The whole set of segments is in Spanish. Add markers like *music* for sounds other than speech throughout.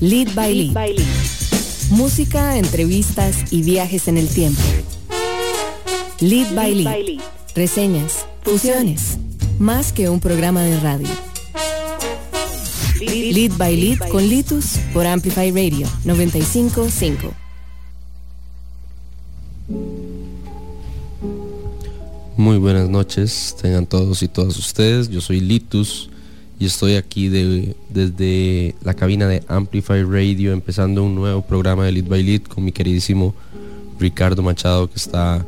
Lead by Lead. Música, entrevistas y viajes en el tiempo. Lead, by, Lead. Reseñas, fusiones. Más que un programa de radio. Lead, by Lead con Litus por Amplify Radio 955. Muy buenas noches, tengan todos y todas ustedes. Yo soy Litus y estoy aquí desde la cabina de Amplify Radio empezando un nuevo programa de Lead by Lead con mi queridísimo Ricardo Machado que está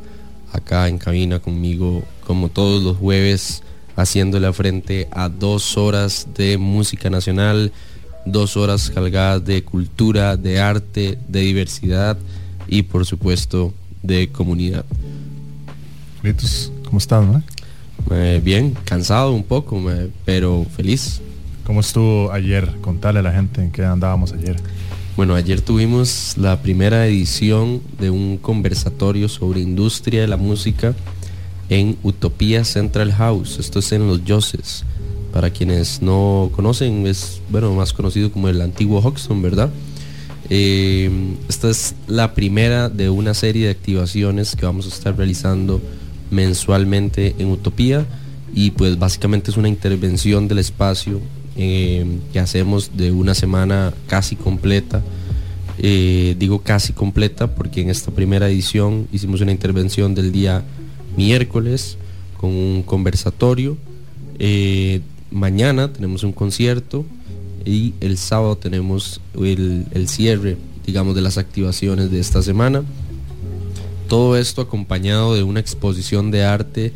acá en cabina conmigo como todos los jueves haciéndole frente a dos horas de música nacional, dos horas cargadas de cultura, de arte, de diversidad y por supuesto de comunidad. ¿cómo estás? Eh, bien, cansado un poco, pero feliz. ¿Cómo estuvo ayer? Contale a la gente en qué andábamos ayer. Bueno, ayer tuvimos la primera edición de un conversatorio sobre industria de la música en Utopía Central House. Esto es en Los Yoses. Para quienes no conocen, es bueno, más conocido como el antiguo Hoxton, ¿verdad? Eh, esta es la primera de una serie de activaciones que vamos a estar realizando mensualmente en Utopía y pues básicamente es una intervención del espacio eh, que hacemos de una semana casi completa. Eh, digo casi completa porque en esta primera edición hicimos una intervención del día miércoles con un conversatorio. Eh, mañana tenemos un concierto y el sábado tenemos el, el cierre, digamos, de las activaciones de esta semana. Todo esto acompañado de una exposición de arte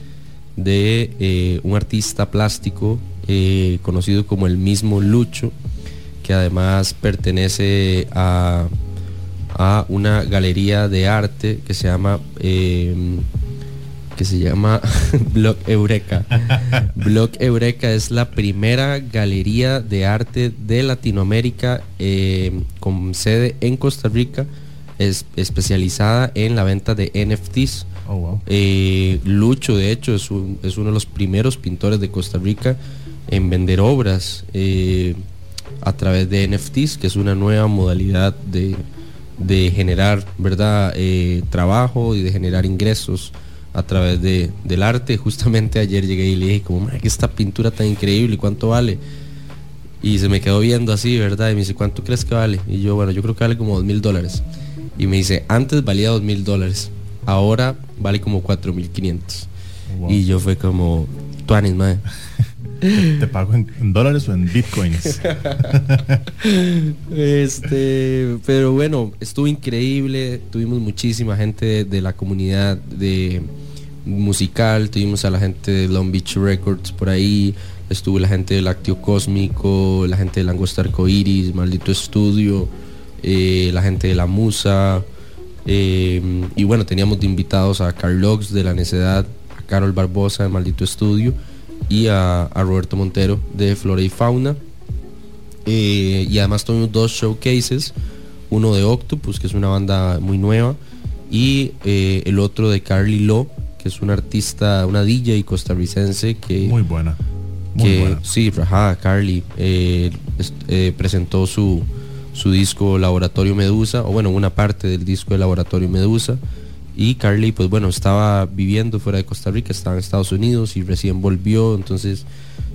de eh, un artista plástico eh, conocido como el mismo Lucho, que además pertenece a, a una galería de arte que se llama eh, que se llama *laughs* Blog Eureka. *laughs* Blog Eureka es la primera galería de arte de Latinoamérica con sede en Costa Rica es especializada en la venta de NFTs. Oh, eh, Lucho, de hecho, es, uno de los primeros pintores de Costa Rica en vender obras eh, a través de NFTs, que es una nueva modalidad de, generar ¿verdad? Eh, trabajo y de generar ingresos a través de, del arte. *laughs* Justamente ayer llegué y le dije, como, que esta pintura tan increíble, ¿cuánto vale? Y se me quedó viendo así, ¿verdad? Y me dice, ¿cuánto crees que vale? Y yo, bueno, yo creo que vale como dos mil dólares. Y me dice, antes valía dos mil dólares, ahora vale como cuatro mil quinientos. Y yo fue como, tuanis, madre. *laughs* ¿Te, pago en, dólares o en bitcoins? *laughs* este, pero bueno, estuvo increíble. Tuvimos muchísima gente de, la comunidad de musical. Tuvimos a la gente de Long Beach Records por ahí. Estuvo la gente del Actio Cósmico, la gente de Langosta Arcoiris, Maldito Estudio. Eh, la gente de La Musa, eh, y bueno, teníamos de invitados a Carlox de La Necedad, a Carol Barbosa de Maldito Estudio y a, Roberto Montero de Flora y Fauna. Eh, y además tuvimos dos showcases, uno de Octopus, que es una banda muy nueva, y el otro de Carly Lo, que es una artista, una DJ costarricense que... Muy buena. Muy buena. Sí, Carly presentó su, su disco Laboratorio Medusa, o bueno, una parte del disco de Laboratorio Medusa. Y Carly, pues bueno, estaba viviendo fuera de Costa Rica, estaba en Estados Unidos y recién volvió. Entonces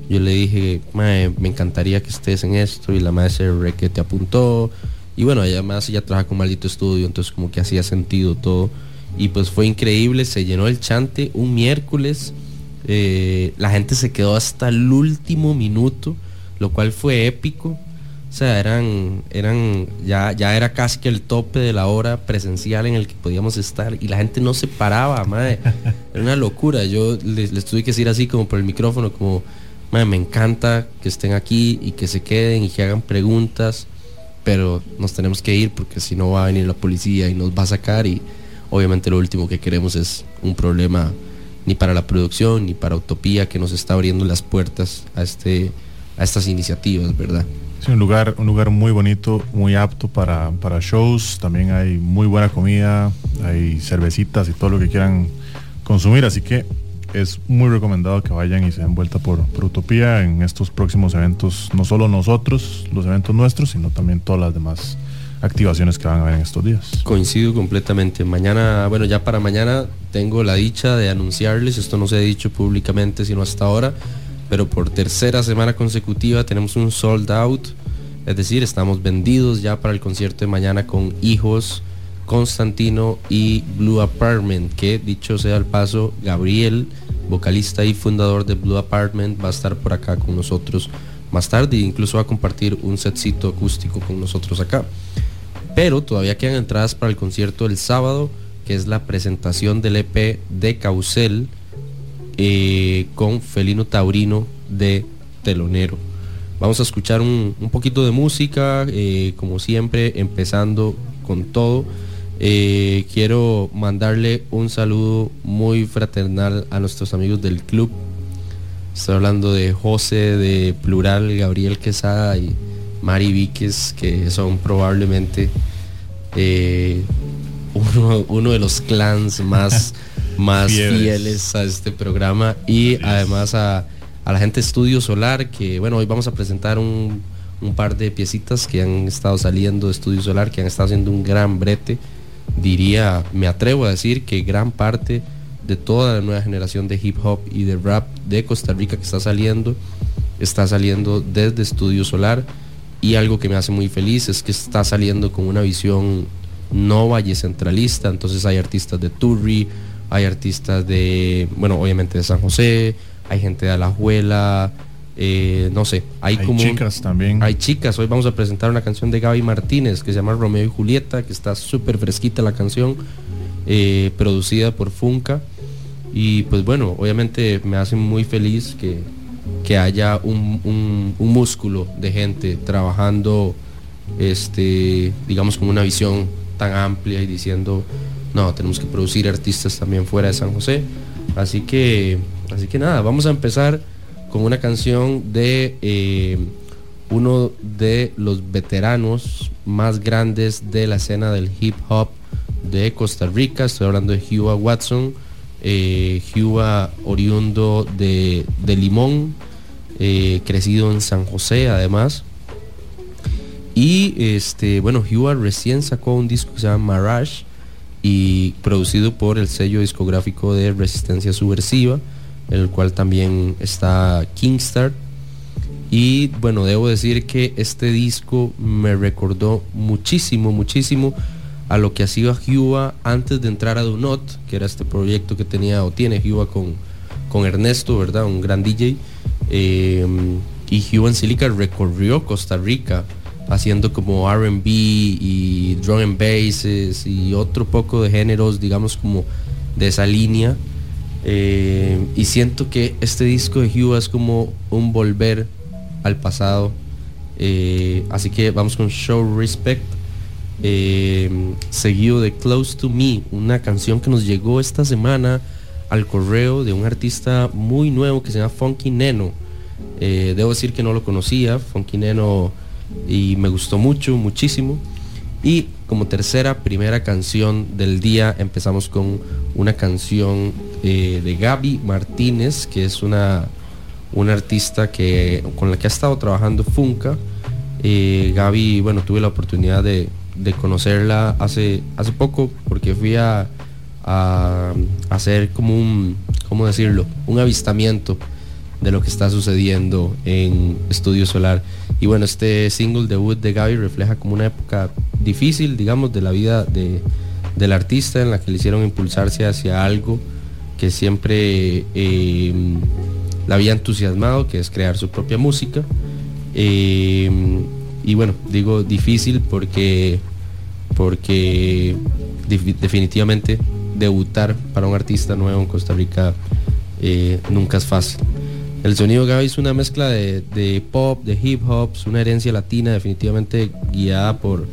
yo le dije, me encantaría que estés en esto. Y la maestra que te apuntó. Y bueno, además ella trabaja con Maldito Estudio, entonces como que hacía sentido todo. Y pues fue increíble, se llenó el chante un miércoles. Eh, la gente se quedó hasta el último minuto, lo cual fue épico. O sea, eran, eran, ya, ya era casi que el tope de la hora presencial en el que podíamos estar y la gente no se paraba, madre. *laughs* Era una locura. Yo les, tuve que decir así como por el micrófono, como, madre, me encanta que estén aquí y que se queden y que hagan preguntas, pero nos tenemos que ir porque si no va a venir la policía y nos va a sacar y obviamente lo último que queremos es un problema ni para la producción ni para Utopía que nos está abriendo las puertas a, este, a estas iniciativas, ¿verdad? Sí, un lugar, un lugar muy bonito, muy apto para, para shows. También hay muy buena comida, hay cervecitas y todo lo que quieran consumir. Así que es muy recomendado que vayan y se den vuelta por, por, Utopía en estos próximos eventos, no solo nosotros, los eventos nuestros, sino también todas las demás activaciones que van a haber en estos días. Coincido completamente. Mañana, bueno, ya para mañana tengo la dicha de anunciarles, esto no se ha dicho públicamente sino hasta ahora, pero por tercera semana consecutiva tenemos un sold out, es decir, estamos vendidos ya para el concierto de mañana con Hijos, Constantino y Blue Apartment, que dicho sea el paso, Gabriel, vocalista y fundador de Blue Apartment, va a estar por acá con nosotros más tarde e incluso va a compartir un setcito acústico con nosotros acá. Pero todavía quedan entradas para el concierto del sábado, que es la presentación del EP de Causel eh, con Felino Taurino de Telonero. Vamos a escuchar un, poquito de música, eh, como siempre, empezando con todo. Eh, quiero mandarle un saludo muy fraternal a nuestros amigos del club. Estoy hablando de José, de Plural, Gabriel Quesada y Mari Víquez, que son probablemente eh, *laughs* uno, de los clans más, *laughs* más fieles. a este programa y además a, la gente de Estudio Solar, que bueno, hoy vamos a presentar un, un par de piecitas que han estado saliendo de Estudio Solar, que han estado haciendo un gran brete. Diría, me atrevo a decir que gran parte de toda la nueva generación de hip hop y de rap de Costa Rica que está saliendo, está saliendo desde Estudio Solar y algo que me hace muy feliz es que está saliendo con una visión no valle centralista, entonces hay artistas de Turri, hay artistas de, bueno, obviamente de San José, hay gente de Alajuela, eh, no sé, hay, como... chicas también. Hay chicas, hoy vamos a presentar una canción de Gaby Martínez que se llama Romeo y Julieta, que está súper fresquita la canción, eh, producida por Funka. Y pues bueno, obviamente me hace muy feliz que, que haya un, músculo de gente trabajando, este, digamos, con una visión tan amplia y diciendo, no, tenemos que producir artistas también fuera de San José. Así que, así que nada, vamos a empezar con una canción de eh, uno de los veteranos más grandes de la escena del hip hop de Costa Rica. Estoy hablando de Hugh Watson. Eh, oriundo de, de Limón, eh, crecido en San José además. Y este, bueno, Hua recién sacó un disco que se llama Marash y producido por el sello discográfico de Resistencia Subversiva, en el cual también está Kingstar. Y bueno, debo decir que este disco me recordó muchísimo, muchísimo a lo que hacía Hua antes de entrar a Donut, que era este proyecto que tenía o tiene Hua con, con Ernesto, ¿verdad? Un gran DJ. Em, y Hugh Silica recorrió Costa Rica haciendo como RB y drum and basses y otro poco de géneros, digamos como de esa línea. Em, y siento que este disco de Hugh es como un volver al pasado. Eh, así que vamos con Show Respect, em, seguido de Close to Me, una canción que nos llegó esta semana al correo de un artista muy nuevo que se llama Funky Neno. Eh, debo decir que no lo conocía, Funky Neno, y me gustó mucho, muchísimo. Y como tercera, primera canción del día, empezamos con una canción eh, de Gaby Martínez, que es una, una artista que, con la que ha estado trabajando Funka. Eh, Gaby, bueno, tuve la oportunidad de, de conocerla hace, hace poco porque fui a, a hacer como un, ¿cómo decirlo? Un avistamiento de lo que está sucediendo en Estudio Solar. Y bueno, este single debut de Gaby refleja como una época difícil, digamos, de la vida de, del artista en la que le hicieron impulsarse hacia algo que siempre eh, la había entusiasmado, que es crear su propia música. Eh, y bueno, digo difícil porque, porque definitivamente debutar para un artista nuevo en Costa Rica eh, nunca es fácil. El sonido Gaby es una mezcla de, pop, de hip hop, es una herencia latina definitivamente guiada por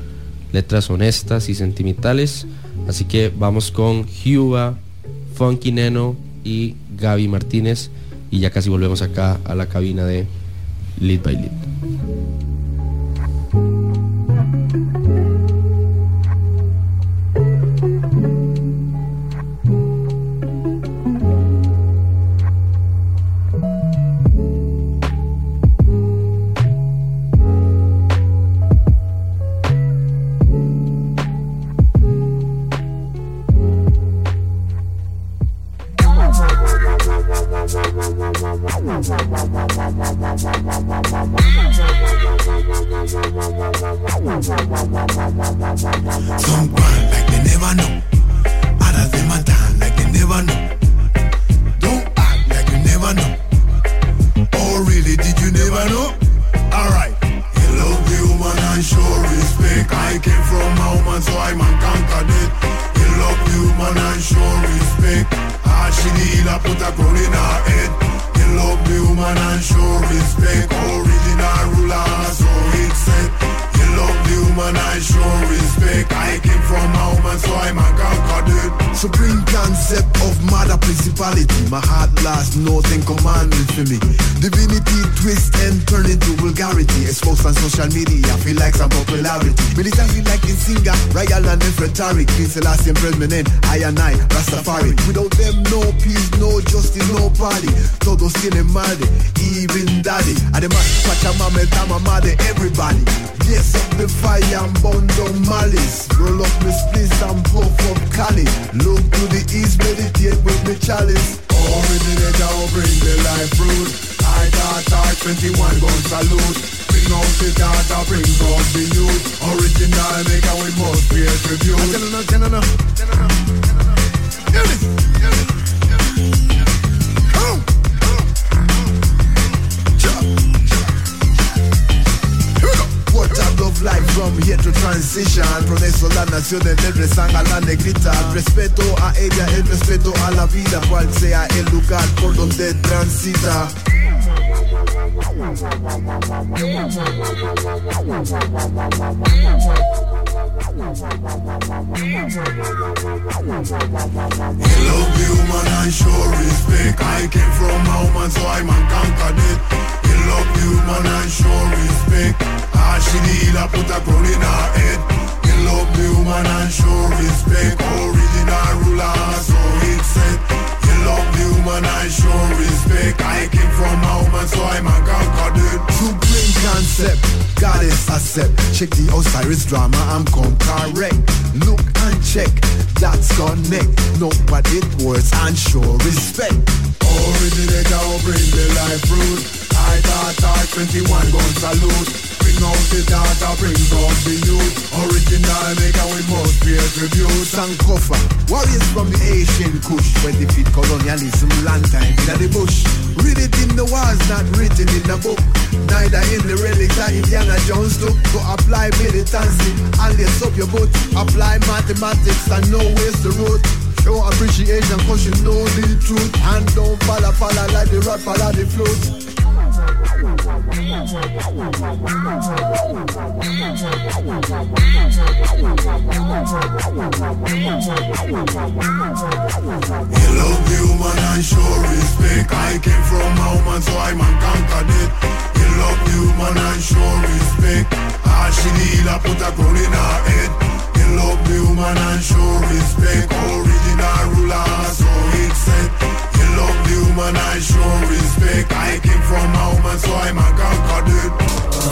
letras honestas y sentimentales. Así que vamos con Huba, Funky Neno y Gaby Martínez y ya casi volvemos acá a la cabina de Lead by. Lead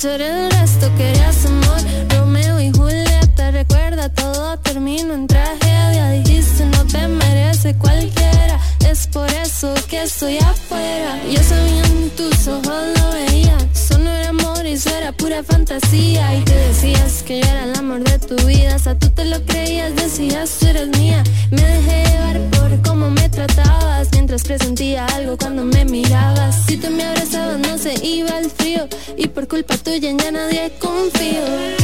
Echar el resto, querías amor, Romeo y Julieta. Recuerda, todo termino en tragedia. Dijiste, no te merece cualquiera. Es por eso que estoy afuera. Yo sabía en tus ojos lo veía. Eso no era amor y eso era pura fantasía. Y te decías que yo era el amor de tu vida. O sea, tú te lo creías, decías tú eres mía. Me dejé llevar por cómo me tratabas mientras presentía algo cuando me pa' tuya ya nadie confío.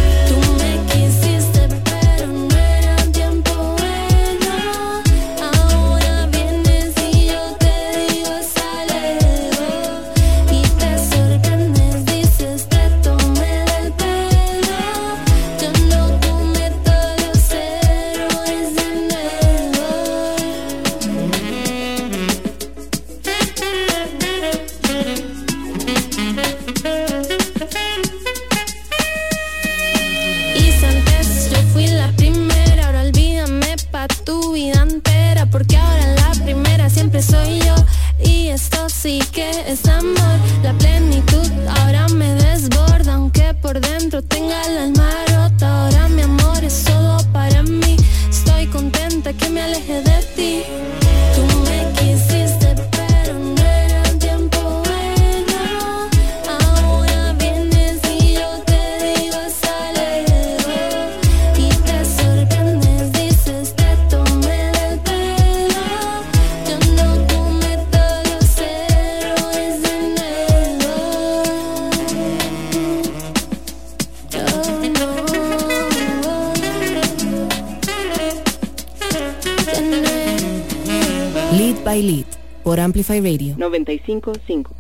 955.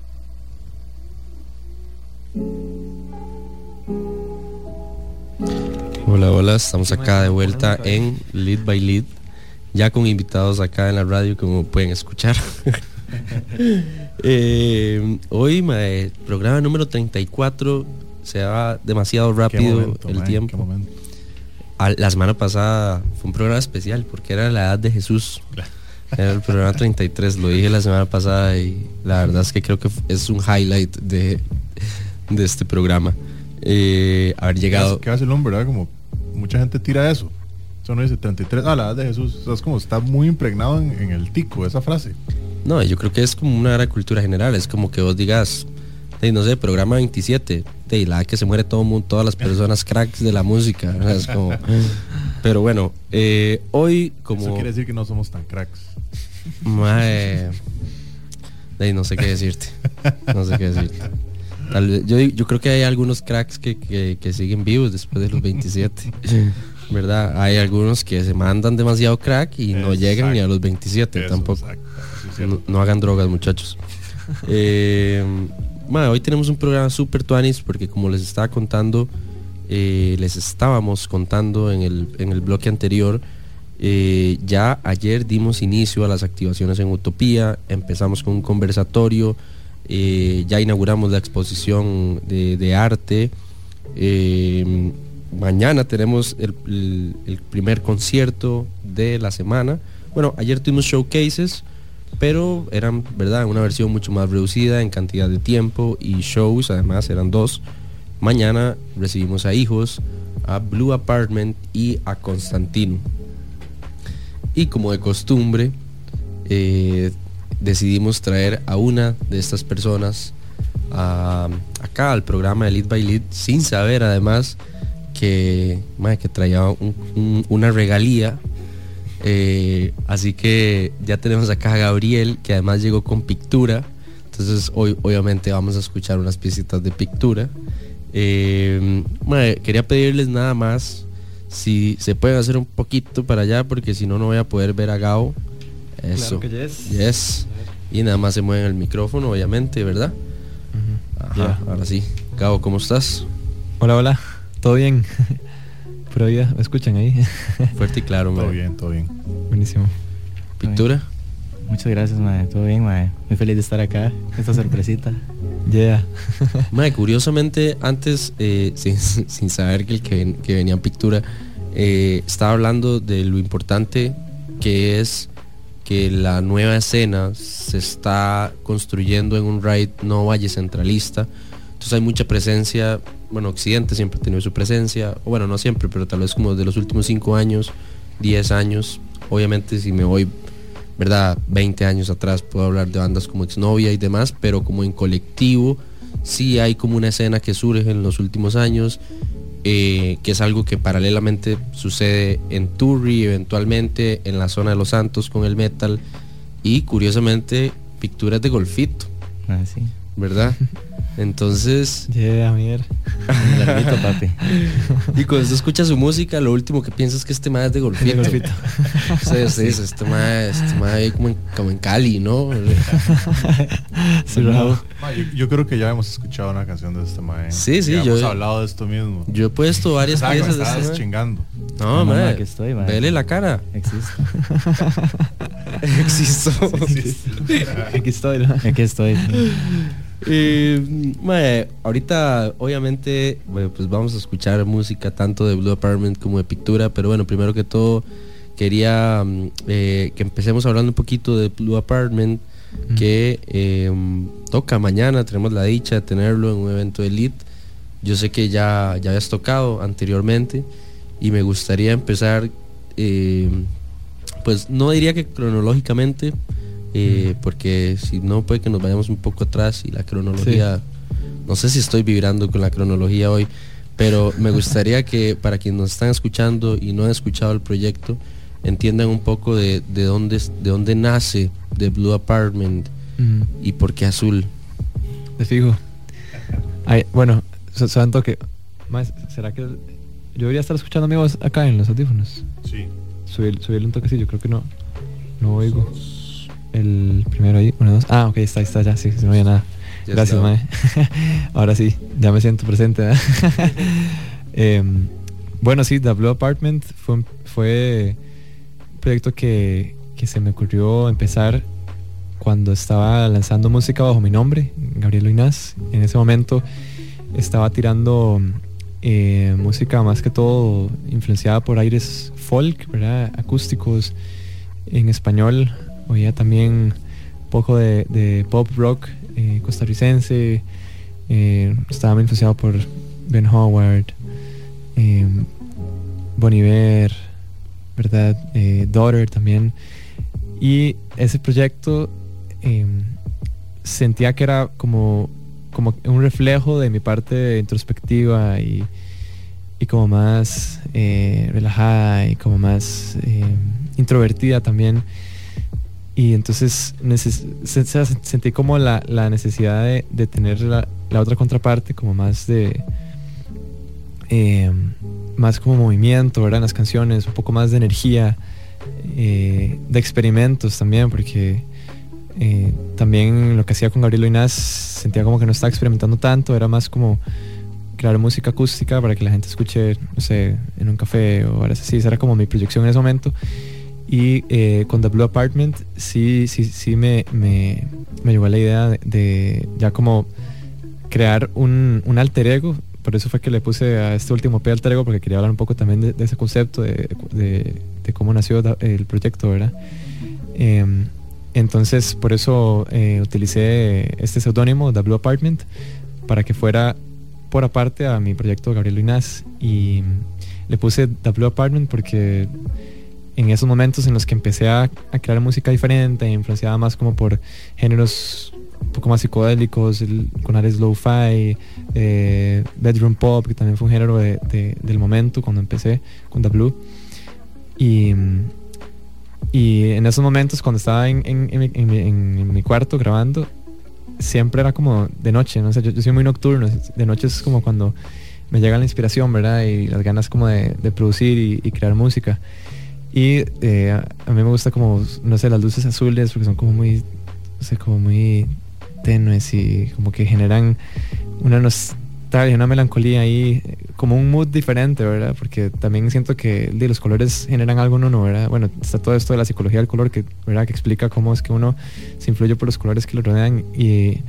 Hola, hola, estamos acá de vuelta en Lead by Lead, ya con invitados acá en la radio como pueden escuchar. *laughs* Eh, hoy, mae, programa número 34, se va demasiado rápido momento, el tiempo. A- la semana pasada fue un programa especial porque era la edad de Jesús. Era el programa 33, lo dije la semana pasada y la verdad es que creo que es un highlight de, de este programa. Eh, haber llegado... ¿Qué hace el hombre, verdad? Como mucha gente tira eso. Eso no dice 33, ah, la edad de Jesús. O sea, es como está muy impregnado en, en el tico, esa frase. No, yo creo que es como una gran cultura general. Es como que vos digas, "Ey, no sé, programa 27, de la que se muere todo el mundo, todas las personas cracks de la música. ¿verdad? Es como- *laughs* pero bueno, eh, hoy como... Eso quiere decir que no somos tan cracks. Mae, *laughs* no sé qué decirte. No sé qué decirte. Tal vez- yo, yo creo que hay algunos cracks que, que- que siguen vivos después de los 27. ¿Verdad? Hay algunos que se mandan demasiado crack y no llegan ni a los 27 Eso, tampoco. No, hagan drogas, muchachos. *laughs* Eh, ma, hoy tenemos un programa super tuanis porque como les estaba contando, eh, les estábamos contando en el, en el bloque anterior, eh, ya ayer dimos inicio a las activaciones en Utopía, empezamos con un conversatorio, eh, ya inauguramos la exposición de, arte, eh, mañana tenemos el, el- el primer concierto de la semana. Bueno, ayer tuvimos showcases, pero eran, ¿verdad? Una versión mucho más reducida en cantidad de tiempo y shows, además eran dos. Mañana recibimos a Hijos, a Blue Apartment y a Constantino. Y como de costumbre, eh, decidimos traer a una de estas personas acá al programa de Lead by Lead sin saber además que, mae, que traía un- un- una regalía. Eh, así que ya tenemos acá a Gabriel que además llegó con Pictura. Entonces hoy obviamente vamos a escuchar unas piecitas de Pictura. Eh, quería pedirles nada más si se pueden hacer un poquito para allá porque si no no voy a poder ver a Gao. Eso. que yes. Yes. Y nada más se mueven el micrófono, obviamente, ¿verdad? Ajá, ahora sí. Gabo, ¿cómo estás? Hola, hola. ¿Todo bien? *laughs* Pura vida. ¿Me escuchan ahí? *laughs* Fuerte y claro, Todo bien, todo bien. Buenísimo. Pintura. Muchas gracias, mae. Todo bien, mae. Muy feliz de estar acá. Esta sorpresita. Yeah. *laughs* Mae, curiosamente, antes, eh, sin, *laughs* sin saber que el que, que venía en Pictura, eh, estaba hablando de lo importante que es que la nueva escena se está construyendo en un raid no valle centralista. Entonces hay mucha presencia, bueno, Occidente siempre ha tenido su presencia, o bueno, no siempre, pero tal vez como de los últimos 5 años, 10 años. Obviamente si me voy, ¿verdad? 20 años atrás puedo hablar de bandas como Exnovia y demás, pero como en colectivo sí hay como una escena que surge en los últimos años, eh, que es algo que paralelamente sucede en Turri, eventualmente en la zona de Los Santos con el metal y curiosamente picturas de golfito, Ah, sí. ¿verdad? *laughs* Entonces, Yeah, mier. Me *laughs* la repito, papi. y cuando se escucha su música, lo último que piensas es que este más es de golfito. golfito. Sí, sí, sí, este más, este ahí como en, como en Cali, ¿no? *laughs* Sí, yo, yo creo que ya hemos escuchado una canción de este mae. Sí, sí, Ya yo- hemos hablado de esto mismo. Yo he puesto varias me piezas de este chingando. No, aquí estoy, mae. Vele la cara. Existo. *laughs* Existo. Aquí estoy. ¿no? Aquí estoy. Eh, mae, ahorita obviamente bueno, pues vamos a escuchar música tanto de Blue Apartment como de Pictura, pero bueno, primero que todo quería mm, eh, que empecemos hablando un poquito de Blue Apartment, que eh, toca mañana, tenemos la dicha de tenerlo en un evento elite. Yo sé que ya, ya habías tocado anteriormente y me gustaría empezar, eh, pues no diría que cronológicamente, eh, porque si no puede que nos vayamos un poco atrás y la cronología, no sé si estoy vibrando con la cronología hoy, pero me gustaría que para quienes nos están escuchando y no han escuchado el proyecto, entiendan un poco de, de dónde, de dónde nace The Blue Apartment Mm, y por qué azul. de fijo. Ay, bueno, saben toque. Más, ¿será que yo debería estar escuchando amigos acá en los audífonos? Sí. Subir, subirle un toquecillo, creo que no. No oigo. El primero ahí. Uno, dos. Ah, ok, está, está, ya, sí, no había nada. Ya Gracias. Mae. *laughs* Ahora sí, ya me siento presente. ¿verdad? *laughs* Em, bueno, sí, The Blue Apartment fue, un- fue un proyecto que, que se me ocurrió empezar cuando estaba lanzando música bajo mi nombre, Gabriel Luinaz. En ese momento estaba tirando eh, música más que todo influenciada por aires folk, ¿verdad? acústicos en español. Oía también un poco de, de pop rock eh, costarricense. eh, estaba influenciado por Ben Howard, eh, Bon Iver, ¿verdad? Eh, Daughter también. Y ese proyecto eh, sentía que era como, como un reflejo de mi parte introspectiva y, y como más eh, relajada y como más eh, introvertida también. Y entonces sentí como la, la necesidad de, de tener la, la otra contraparte, como más de... eh, más como movimiento, ¿verdad? En las canciones, un poco más de energía, eh, de experimentos también, porque eh, también lo que hacía con Gabriel Inás sentía como que no estaba experimentando tanto, era más como crear música acústica para que la gente escuche, no sé, en un café o algo así, esa era como mi proyección en ese momento. Y eh, con The Blue Apartment sí, sí, sí me, me, me llegó la idea de, ya como crear un, un alter ego. Por eso fue que le puse a este último P alter ego, porque quería hablar un poco también de, ese concepto, de, de- cómo nació el proyecto, ¿verdad? Em, entonces, por eso eh, utilicé este seudónimo, The Blue Apartment, para que fuera por aparte a mi proyecto Gabriel Luinaz. Y le puse The Blue Apartment porque en esos momentos en los que empecé a, crear música diferente, influenciada más como por géneros un poco más psicodélicos, con áreas lo-fi, eh, bedroom pop, que también fue un género de- de- del momento cuando empecé con The Blue. Y, en esos momentos, cuando estaba en, mi- cuarto grabando, siempre era como de noche, no sé, yo, soy muy nocturno, de noche es como cuando me llega la inspiración, ¿verdad? Y las ganas como de, producir y crear música. Y eh, a, mí me gusta como, no sé, las luces azules porque son como muy, no sé, como muy tenues y como que generan una nostalgia, una melancolía ahí, como un mood diferente, ¿verdad? Porque también siento que di, los colores generan algo en uno, ¿verdad? Bueno, está todo esto de la psicología del color que, ¿verdad? Que explica cómo es que uno se influye por los colores que lo rodean y,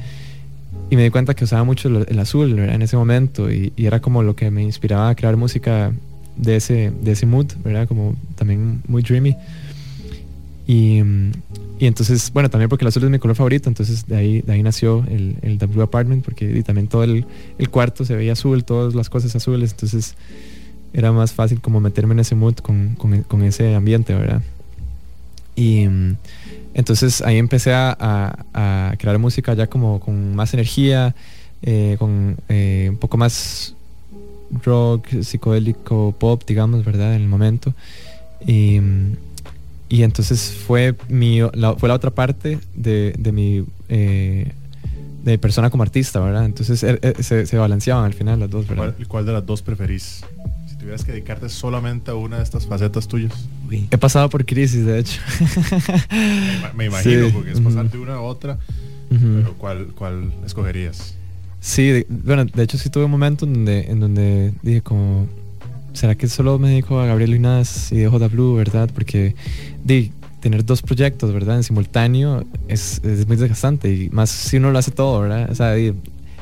y me di cuenta que usaba mucho el azul, ¿verdad? En ese momento y, y era como lo que me inspiraba a crear música de ese, de ese mood, ¿verdad? Como también muy dreamy. Y, y entonces, bueno, también porque el azul es mi color favorito, entonces de ahí, de ahí nació el, el Blue Apartment, porque y también todo el, el cuarto se veía azul, todas las cosas azules, entonces era más fácil como meterme en ese mood con, con, con ese ambiente, ¿verdad? Y entonces ahí empecé a, a- a crear música ya como con más energía, eh, con eh, un poco más rock, psicodélico, pop, digamos, ¿verdad? En el momento. Y, y entonces fue, mi, la, fue la otra parte de, de mi eh, de persona como artista, ¿verdad? Entonces eh, eh, se, se balanceaban al final las dos, ¿verdad? ¿Cuál, cuál de las dos preferís? Si tuvieras que dedicarte solamente a una de estas facetas tuyas. He pasado por crisis, de hecho. Me, ima- me imagino, Sí, porque es pasar de una a otra. Pero ¿cuál, ¿cuál escogerías? Sí, de- bueno, de hecho sí tuve un momento en donde, en donde dije como, ¿será que solo me dedico a Gabriel Luinaz y dejo The Blue, verdad? Porque di, tener dos proyectos, ¿verdad? En simultáneo es, es muy desgastante y más si uno lo hace todo, ¿verdad? O sea, yo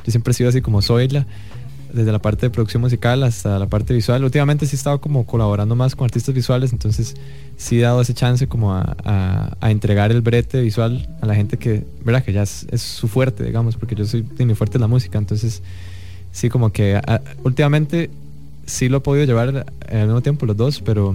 siempre he sido así como soy la desde la parte de producción musical hasta la parte visual. Últimamente sí he estado como colaborando más con artistas visuales, entonces sí he dado ese chance como a, a- a entregar el brete visual a la gente que, ¿verdad? Que ya es, su fuerte, digamos, porque yo soy, mi fuerte es la música, entonces sí como que últimamente sí lo he podido llevar al mismo tiempo los dos, pero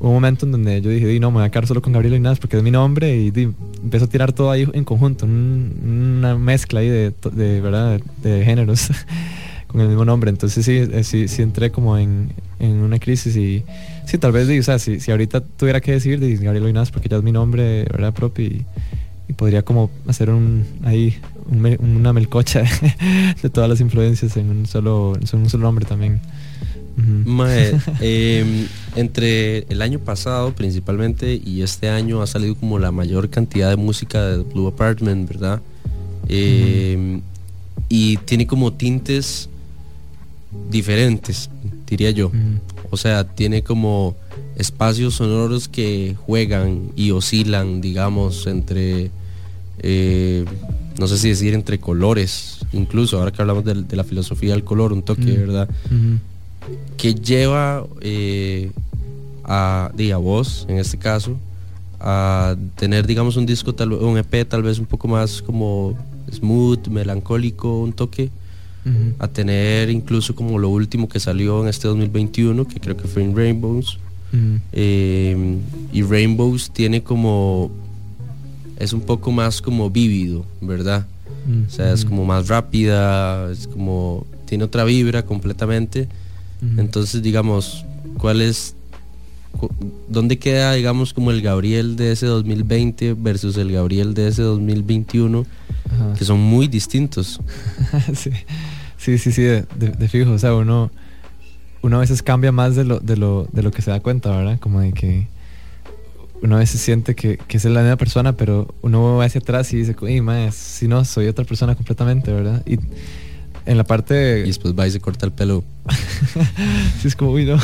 hubo un momento en donde yo dije, "Di, no, me voy a quedar solo con Gabriel Inás porque es mi nombre y di, empiezo a tirar todo ahí en conjunto, un- una mezcla ahí de, de, ¿verdad? de géneros *laughs* con el mismo nombre. Entonces sí, eh, sí, sí entré como en, en una crisis y sí, tal vez, o sea, si, si ahorita tuviera que decir di, Gabriel Inás porque ya es mi nombre, ¿verdad? Propio y, y podría como hacer un ahí un una melcocha *laughs* de todas las influencias en un solo, en un solo nombre también. Mae, *laughs* em, entre el año pasado principalmente y este año ha salido como la mayor cantidad de música de Blue Apartment, ¿verdad? Eh, Y tiene como tintes diferentes, diría yo. O sea, tiene como espacios sonoros que juegan y oscilan, digamos, entre, eh, no sé si decir entre colores, incluso ahora que hablamos de, la filosofía del color, un toque, Mm. ¿verdad? Ujú. que lleva eh, a, a vos, en este caso, a tener, digamos, un disco, tal, un EP tal vez un poco más como smooth, melancólico, un toque, A tener incluso como lo último que salió en este 2021, que creo que fue en Rainbows. Eh, y Rainbows tiene como, es un poco más como vívido, ¿verdad? Mm, O sea, es ujú. como más rápida, es como, tiene otra vibra completamente. Entonces, digamos, ¿cuál es, dónde queda, digamos, como el Gabriel de ese 2020 versus el Gabriel de ese 2021, Ajá. que son muy distintos? *laughs* sí, sí, sí, sí, de, de- de fijo. O sea, uno, uno a veces cambia más de lo, de lo, de lo que se da cuenta, ¿verdad? Como de que uno a veces siente que, que es la misma persona, pero uno va hacia atrás y dice, uy, mae, si no, soy otra persona completamente, ¿verdad? Y en la parte... Y después va y se corta el pelo. *laughs* sí, es como, uy, no.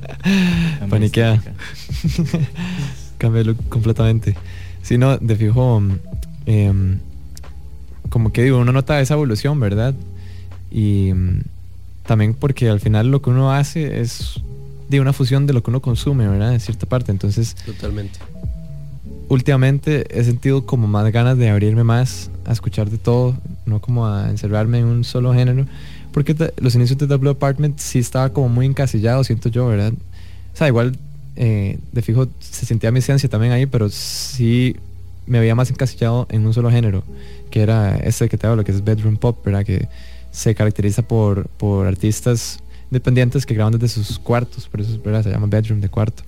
*laughs* Paniquea. *laughs* Cambia de look completamente. Si no, de fijo, mm, em, como que digo, uno nota esa evolución, ¿verdad? Y mm, también porque al final lo que uno hace es de una fusión de lo que uno consume, ¿verdad? En cierta parte. Entonces, Totalmente. últimamente he sentido como más ganas de abrirme más a escuchar de todo, no como a encerrarme en un solo género. Porque los inicios de Blue Apartment sí estaba como muy encasillado, siento yo, ¿verdad? O sea, igual eh, de fijo se sentía mi esencia también ahí, pero sí me veía más encasillado en un solo género, que era ese que te hablo, que es Bedroom Pop, ¿verdad? Que se caracteriza por, por artistas independientes que graban desde sus cuartos, por eso se llama Bedroom de cuarto.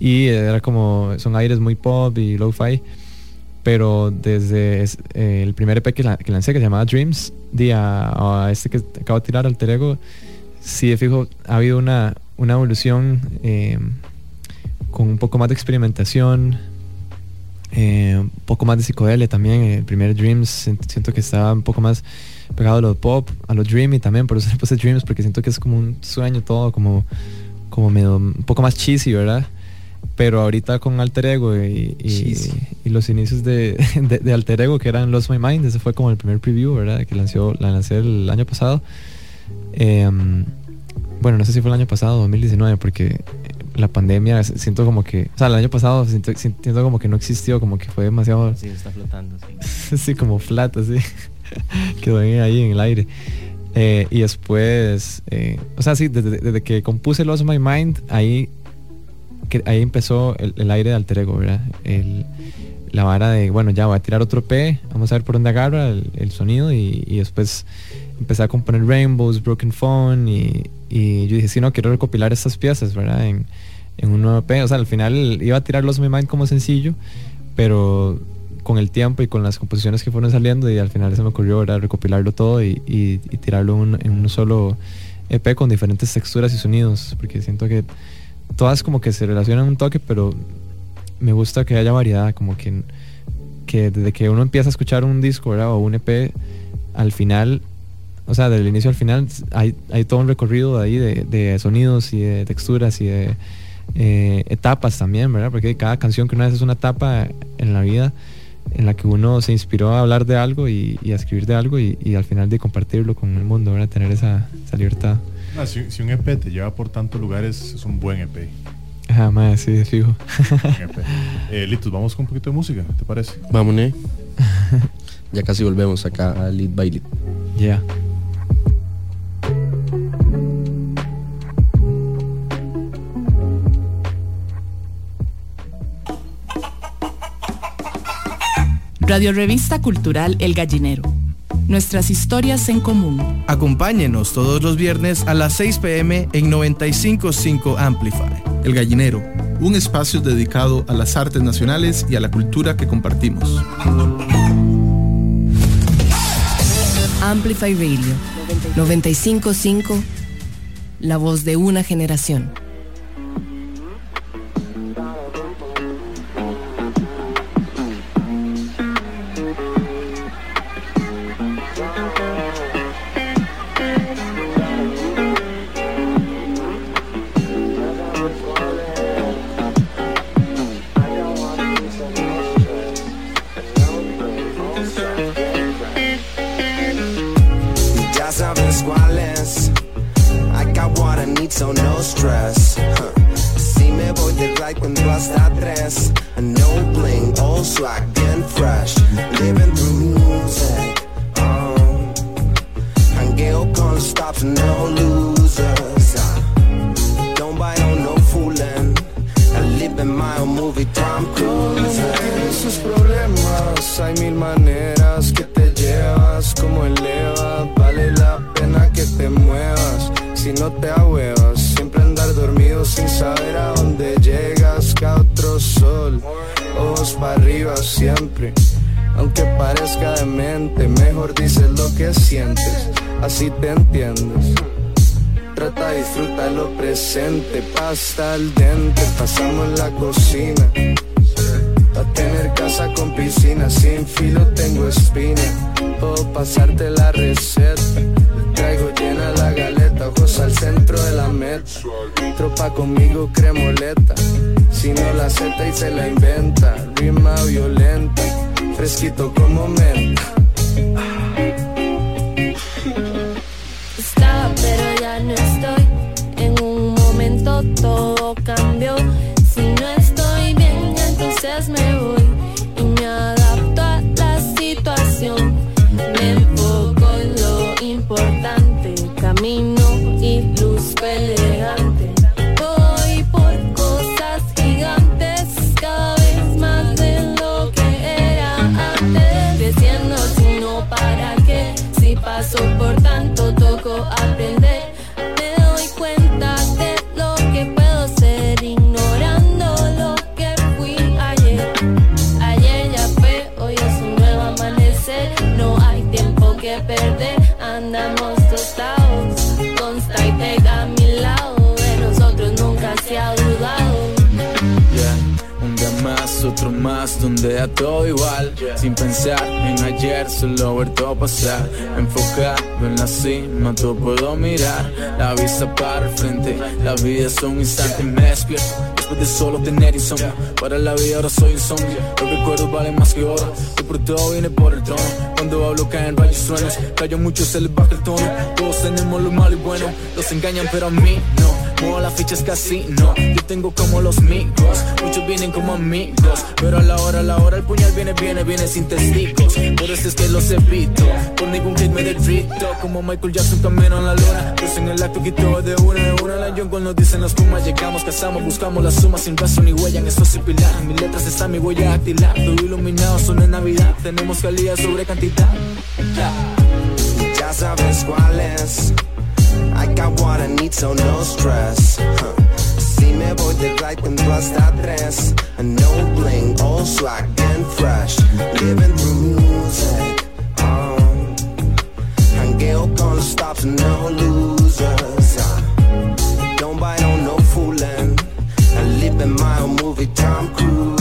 Y era como, son aires muy pop y lo-fi, pero desde es- eh, el primer EP que, la- que lancé, que se llamaba Dreams, di a, este que acabo de tirar, Alter Ego, sí de fijo ha habido una, una evolución eh, con un poco más de experimentación, eh, un poco más de psicodelia también. El primer Dreams siento que estaba un poco más pegado a lo pop, a lo dreamy también, por eso le puse Dreams, porque siento que es como un sueño todo, como, como medio, un poco más cheesy, ¿verdad? Pero ahorita con Alter Ego y, y- Cheesy. y los inicios de, *laughs* de, de Alter Ego, que eran Lost My Mind, ese fue como el primer preview, ¿verdad? Que lanzó, la lancé el año pasado. Em, bueno, no sé si fue el año pasado, 2019, porque la pandemia siento como que, o sea, el año pasado siento, siento como que no existió, como que fue demasiado, Sí, está flotando, sí. *laughs* sí, como flat, así, *laughs* quedó ahí, en el aire. Eh, y después, eh, o sea, sí, desde, que compuse Lost My Mind, ahí, que, ahí empezó el, el aire de alter ego, ¿verdad? El, la vara de, bueno, ya voy a tirar otro P, vamos a ver por dónde agarra el, el sonido y, y después empecé a componer Rainbows, Broken Phone y, y yo dije, sí, no, quiero recopilar estas piezas, ¿verdad? En, en un nuevo EP. O sea, al final iba a tirar Lost My Mind como sencillo, pero con el tiempo y con las composiciones que fueron saliendo y al final se me ocurrió ¿verdad? recopilarlo todo y, y- tirarlo en un solo EP con diferentes texturas y sonidos, porque siento que todas como que se relacionan un toque, pero me gusta que haya variedad, como que, que desde que uno empieza a escuchar un disco o un EP, al final, o sea, del inicio al final, hay, hay todo un recorrido ahí de, de sonidos y de texturas y de eh, etapas también, ¿verdad? Porque cada canción que uno hace es una etapa en la vida en la que uno se inspiró a hablar de algo y, y a escribir de algo y, y al final de compartirlo con el mundo, ¿verdad? Tener esa, esa libertad. Ah, si, si un EP te lleva por tantos lugares, es un buen EP. Jamás, sí, de fijo. Un EP. *laughs* Eh, Litos, vamos con un poquito de música, ¿te parece? Vámonos. *laughs* ya casi volvemos acá a Lead by Lead. Ya. Radio Revista Cultural El Gallinero. Nuestras historias en común. Acompáñenos todos los viernes a las 6 pm en 955 Amplify. El Gallinero, un espacio dedicado a las artes nacionales y a la cultura que compartimos. Amplify Radio 955, la voz de una generación. So no stress. Huh. Si me voy de ride cuando hasta tres. No bling, old swag, bien fresh. Living through music. Oh. Hangueo con stops, no losers. Ah. Don't bite on no fooling. I live in my own movie, Tom Cruise. Tiene sus problemas, hay mil maneras que te llevas como elevas, vale la pena no te ahuevas, siempre andar dormido sin saber a dónde llegas, que a otro sol, ojos para arriba siempre, aunque parezca demente, mejor dices lo que sientes, así te entiendes. Trata, disfruta lo presente, pasta al dente, pasamos la cocina. Pa' tener casa con piscina, sin filo tengo espina. Puedo pasarte la receta. Traigo llena la galeta, ojos al centro de la meta. Tropa conmigo, cremoleta. Si no la acepta y se la inventa. Rima violenta, fresquito como menta. Donde a todo igual. Sin pensar en ayer, solo ver todo pasar. Enfocado en la cima, todo puedo mirar. La vista para el frente, la vida es un instante. Después de solo tener insomnio. Para la vida ahora soy insomnio. Los recuerdos valen más que oro. Y por todo viene por el trono. Cuando hablo caen rayos truenos. Callo mucho, se les baja el tono. Todos tenemos lo malo y bueno. Los engañan, pero a mí no. Muevo las fichas casi no. Yo tengo como los micros. Muchos vienen como amigos. Pero a la hora, a la hora, el puñal viene, viene, viene sin testigos. Por eso es que los evito. Por ningún hit me derrito. Como Michael Jackson camino en la luna. Pues en el acto quito de una, de una. La jungle nos dicen los pumas. Llegamos, cazamos, buscamos la suma sin razón ni huella. En esto sin pilar. En mis letras está mi huella dactilar. Todo iluminado, son en Navidad. Tenemos calidad sobre cantidad. Ya sabes cuál es. I got what I need, so no stress. Huh. Si me voy de ride cuando hasta tres. No bling, old swag, and fresh. Living through music. Oh. Hangueo con stops, no losers. Ah. Don't bite on no fooling. I live in my own movie, Tom Cruise.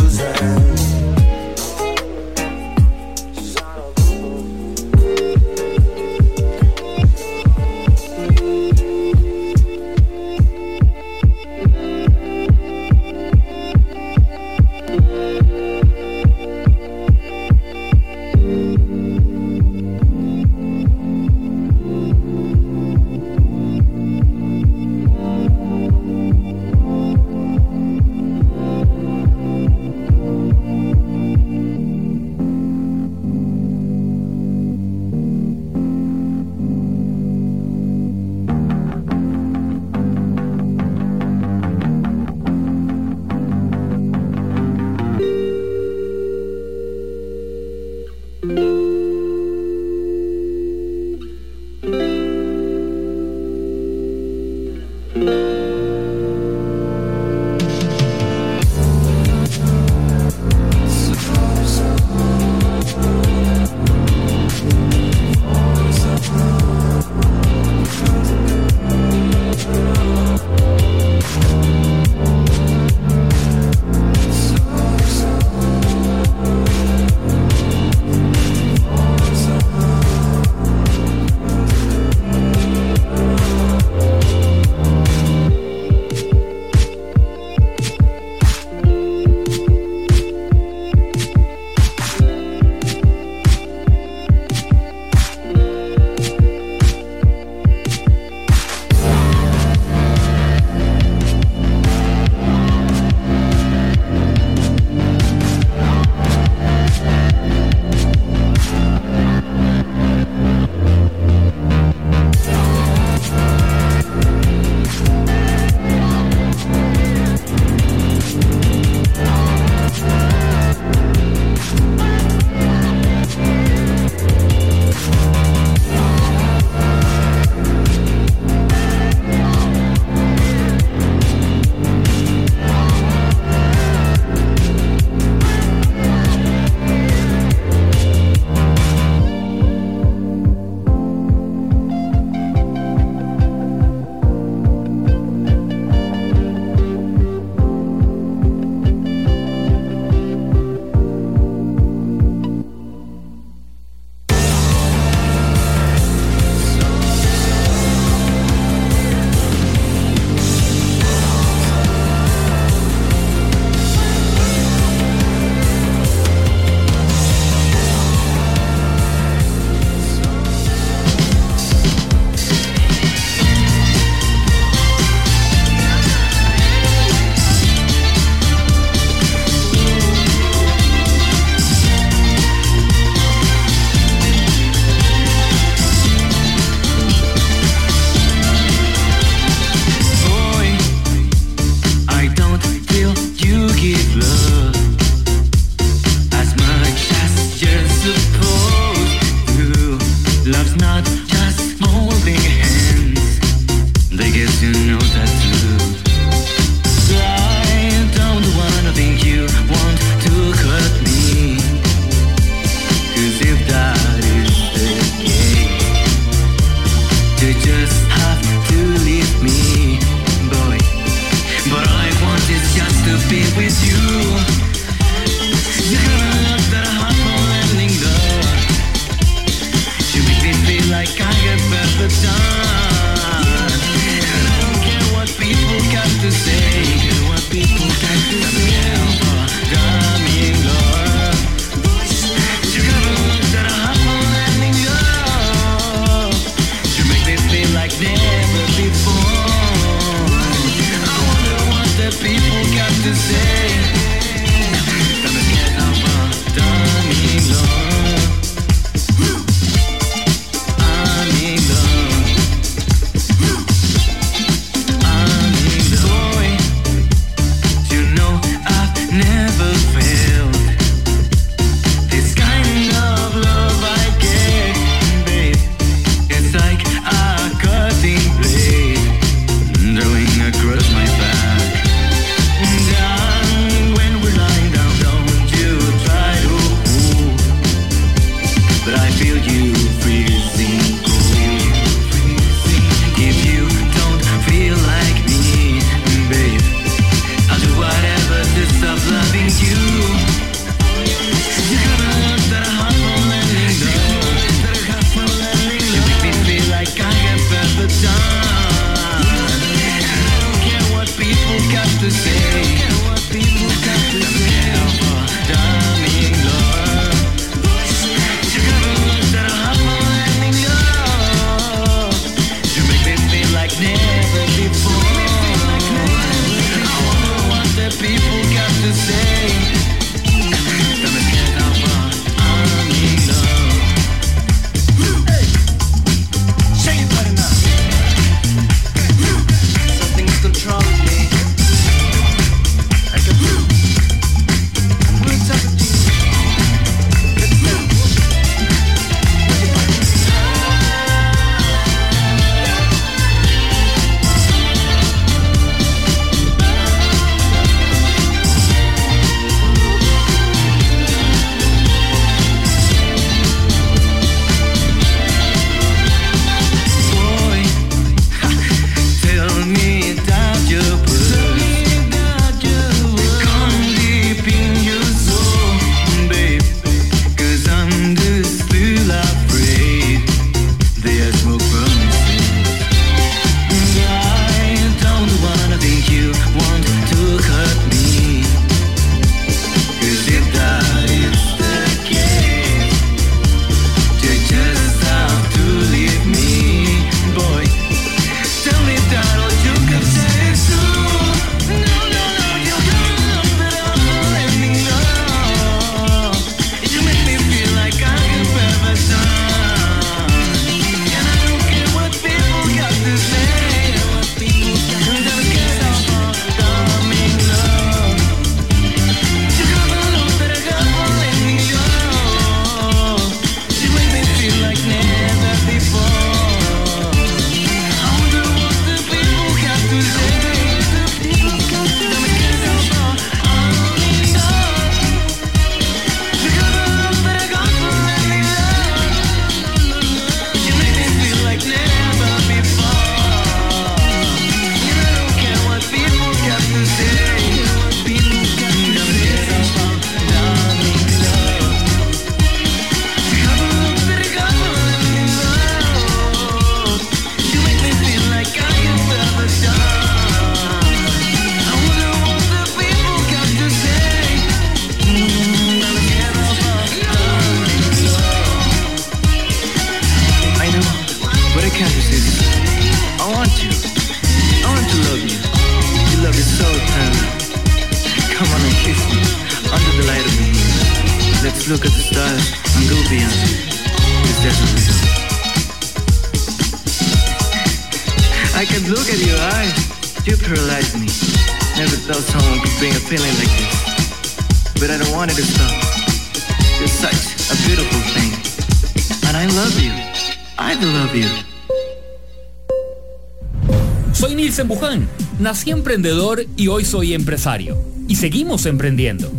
Emprendedor y hoy soy empresario. Y seguimos emprendiendo.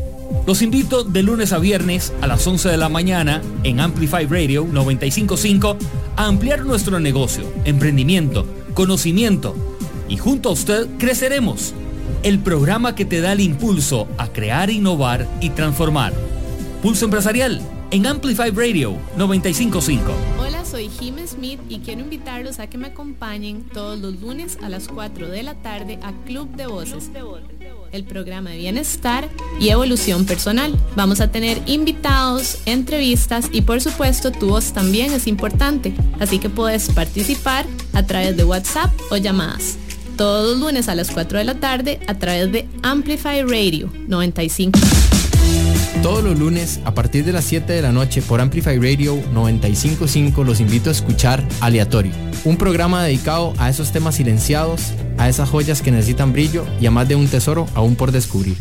Los invito de lunes a viernes a las 11 de la mañana en Amplify Radio 955 a ampliar nuestro negocio, emprendimiento, conocimiento y junto a usted creceremos. El programa que te da el impulso a crear, innovar y transformar. Pulso Empresarial en Amplify Radio 955. Hola, soy Jimena y quiero invitarlos a que me acompañen todos los lunes a las 4 de la tarde a Club de Voces, el programa de bienestar y evolución personal. Vamos a tener invitados, entrevistas y por supuesto tu voz también es importante, así que puedes participar a través de WhatsApp o llamadas. Todos los lunes a las 4 de la tarde a través de Amplify Radio 95. Todos los lunes, a partir de las 7 de la noche por Amplify Radio 955, los invito a escuchar Aleatorio, un programa dedicado a esos temas silenciados, a esas joyas que necesitan brillo y a más de un tesoro aún por descubrir.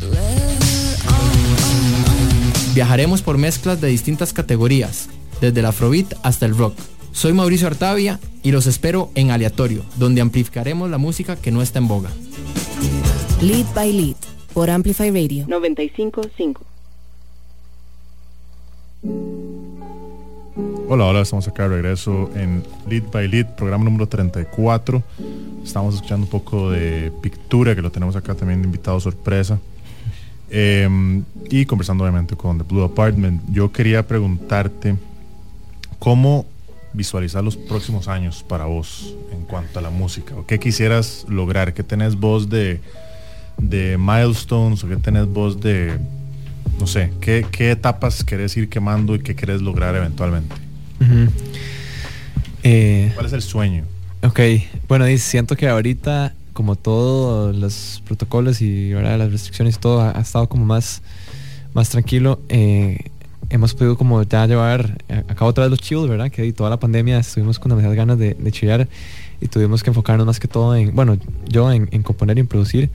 Viajaremos por mezclas de distintas categorías, desde el afrobeat hasta el rock. Soy Mauricio Artavia y los espero en Aleatorio, donde amplificaremos la música que no está en boga. Lead by Lead por Amplify Radio 955. Hola, hola, estamos acá de regreso en Lead by Lead, programa número 34. Estamos escuchando un poco de Pictura, que lo tenemos acá también de invitado sorpresa. Eh, y conversando obviamente con The Blue Apartment. Yo quería preguntarte cómo visualizar los próximos años para vos en cuanto a la música. ¿O qué quisieras lograr? ¿Qué tenés vos de, de milestones? ¿O qué tenés vos de, no sé, qué, qué etapas querés ir quemando y qué querés lograr eventualmente? Eh, ¿Cuál es el sueño? Ok, bueno, y siento que ahorita, como todos los protocolos y ¿verdad? las restricciones y todo, ha, ha estado como más, más tranquilo. eh, hemos podido como ya llevar a a cabo otra vez los chills, ¿verdad? Que toda la pandemia estuvimos con demasiadas ganas de, de chillar y tuvimos que enfocarnos más que todo en, bueno, yo en, en componer y en producir.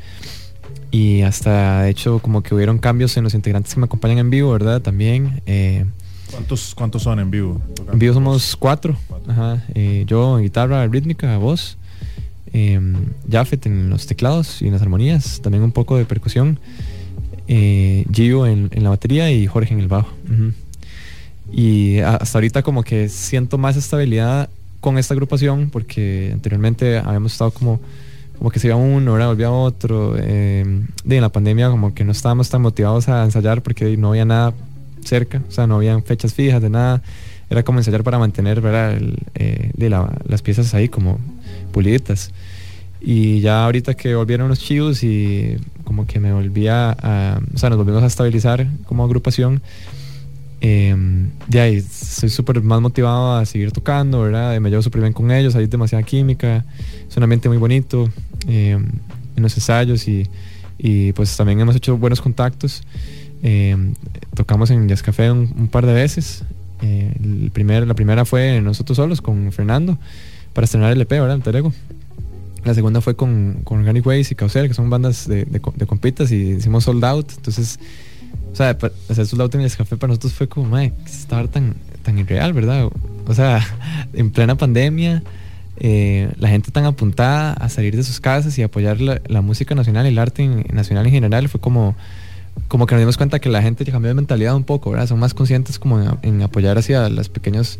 Y hasta, de hecho, como que hubieron cambios en los integrantes que me acompañan en vivo, ¿verdad? También. eh, ¿Cuántos, ¿Cuántos son en vivo? en vivo somos cuatro. Ajá. eh, yo en guitarra rítmica, voz. Eh, Jafet en los teclados y en las armonías. También un poco de percusión. Eh, Gio en, en la batería y Jorge en el bajo. Y hasta ahorita como que siento más estabilidad con esta agrupación porque anteriormente habíamos estado como como que se iba uno, ahora volvía otro. eh, en la pandemia como que no estábamos tan motivados a ensayar porque no había nada cerca, o sea, no habían fechas fijas de nada. Era como ensayar para mantener ¿verdad? Eh, las piezas ahí como puliditas. Y ya ahorita que volvieron los chivos y como que me volvía a, o sea, nos volvimos a estabilizar como agrupación. Eh, de ahí estoy súper más motivado a seguir tocando, ¿verdad? Me llevo súper bien con ellos, hay demasiada química, es un ambiente muy bonito eh, en los ensayos y, y, pues también hemos hecho buenos contactos. Eh, tocamos en Jazz Café un, par de veces. Eh, el primer, la primera fue nosotros solos con Fernando para estrenar el EP, ¿verdad? Alter Ego. La segunda fue con, con Organic Ways y Causel, que son bandas de, de compitas y hicimos sold out. Entonces, o sea, pa- hacer sold out en el café para nosotros fue como, madre, estar tan, tan irreal, ¿verdad? O sea, *laughs* en plena pandemia, eh, la gente tan apuntada a salir de sus casas y apoyar la, la música nacional y el arte en- nacional en general fue como, como que nos dimos cuenta que la gente ya cambió de mentalidad un poco, ¿verdad? Son más conscientes como en, en apoyar hacia los pequeños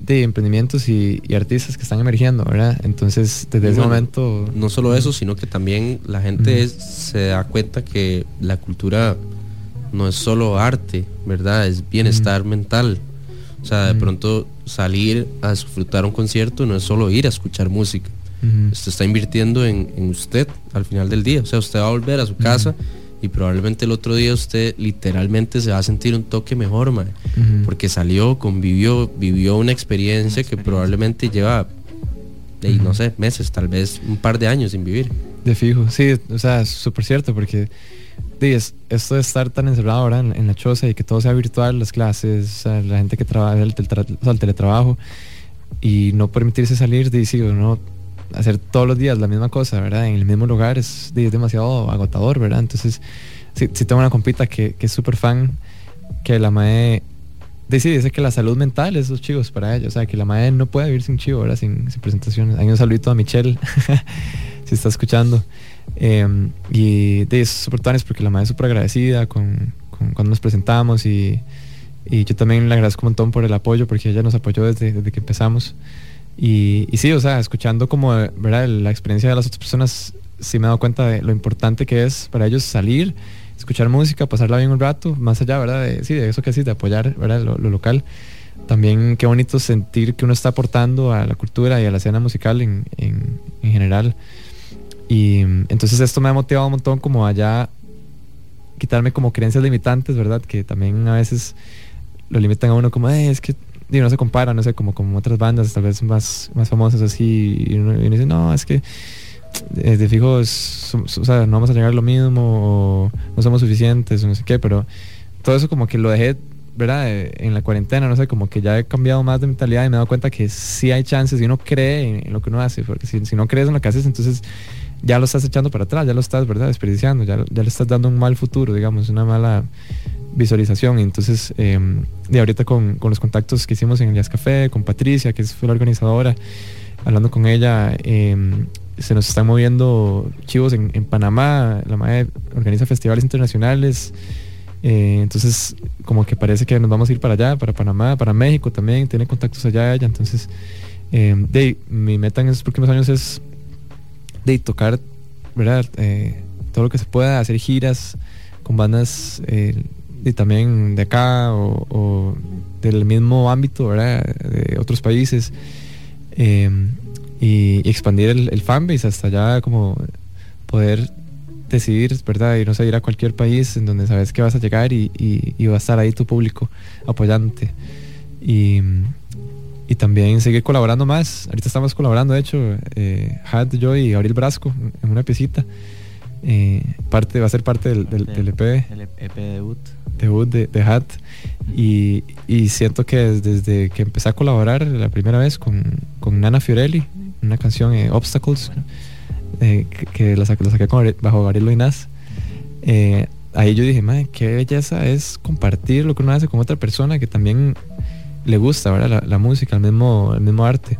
de emprendimientos y, y artistas que están emergiendo, ¿verdad? Entonces, desde Y ese bueno, momento... No solo eso, sino que también la gente es- se da cuenta que la cultura no es solo arte, ¿verdad? Es bienestar mental. O sea, de pronto salir a disfrutar un concierto no es solo ir a escuchar música. Ujú. Usted está invirtiendo en, en usted al final del día. O sea, usted va a volver a su casa y probablemente el otro día usted literalmente se va a sentir un toque mejor, Ujú. porque salió, convivió, vivió una experiencia que probablemente lleva, ey, no sé, meses, tal vez un par de años sin vivir. De fijo, sí, o sea, es súper cierto porque es- esto de estar tan encerrado ahora en, en la choza y que todo sea virtual, las clases, la gente que trabaja, el, o teletrabajo y no permitirse salir, di, sí, o no hacer todos los días la misma cosa, ¿verdad? En el mismo lugar es, demasiado agotador, ¿verdad? Entonces, sí tengo una compita que, que es súper fan, que la mae di, sí, dice que la salud mental es los chivos para ella, o sea, que la mae no puede vivir sin chivo, ¿verdad? Sin, sin presentaciones. Hay un saludito a Michelle, *laughs* si está escuchando. Eh, y de eso súper tuanis porque la madre es súper agradecida con, cuando nos presentamos y, y yo también le agradezco un montón por el apoyo porque ella nos apoyó desde, desde que empezamos. Y, y sí, o sea, escuchando como, ¿verdad? La experiencia de las otras personas sí me he dado cuenta de lo importante que es para ellos salir, escuchar música, pasarla bien un rato, más allá, ¿verdad? De, sí, de eso que sí, de apoyar, ¿verdad? Lo, lo local. También qué bonito sentir que uno está aportando a la cultura y a la escena musical en, en, en general. Y mm, entonces esto me ha motivado un montón como allá quitarme como creencias limitantes, ¿verdad? Que también a veces lo limitan a uno como, es que no se compara, no sé, como como otras bandas tal vez más, más famosas así. Y uno, dice, no, es que eh, de fijo, no vamos a llegar lo mismo, o no somos suficientes, o no sé qué, pero todo eso como que lo dejé, ¿verdad? Eh, En la cuarentena, no sé, como que ya he cambiado más de mentalidad y me he dado cuenta que sí hay chances y uno cree en, lo que uno hace, porque si no crees en lo que haces, entonces ya lo estás echando para atrás, ya lo estás, ¿verdad? Desperdiciando, ya, ya le estás dando un mal futuro, digamos, una mala visualización. Entonces, eh, de ahorita con, con los contactos que hicimos en el Jazz Café, con Patricia, que fue la organizadora, hablando con ella, eh, se nos están moviendo chivos en, Panamá, la MAE organiza festivales internacionales, eh, entonces como que parece que nos vamos a ir para allá, para Panamá, para México también, tiene contactos allá ella, entonces eh, de, mi meta en estos próximos años es de tocar, ¿verdad? Eh, todo lo que se pueda, hacer giras con bandas eh, y también de acá o, del mismo ámbito, ¿verdad? De otros países. eh, y, expandir el, el fanbase hasta allá como poder decidir, ¿verdad? Y no ir a cualquier país en donde sabes que vas a llegar y, y- y va a estar ahí tu público apoyándote. Y, y también seguir colaborando más. Ahorita estamos colaborando, de hecho, eh, Had, yo y Gabriel Brasco en una piecita. Eh, parte, va a ser parte del, del, del EP El EP debut. debut de, de Hat y, y siento que des- desde que empecé a colaborar la primera vez con, con Nana Fiorelli, una canción eh, Obstacles, eh, que, que la, saqué, la saqué con bajo Gabriel Loinaz, eh, ahí yo dije, madre, qué belleza es compartir lo que uno hace con otra persona que también le gusta ¿verdad? La, música, el mismo, el mismo arte.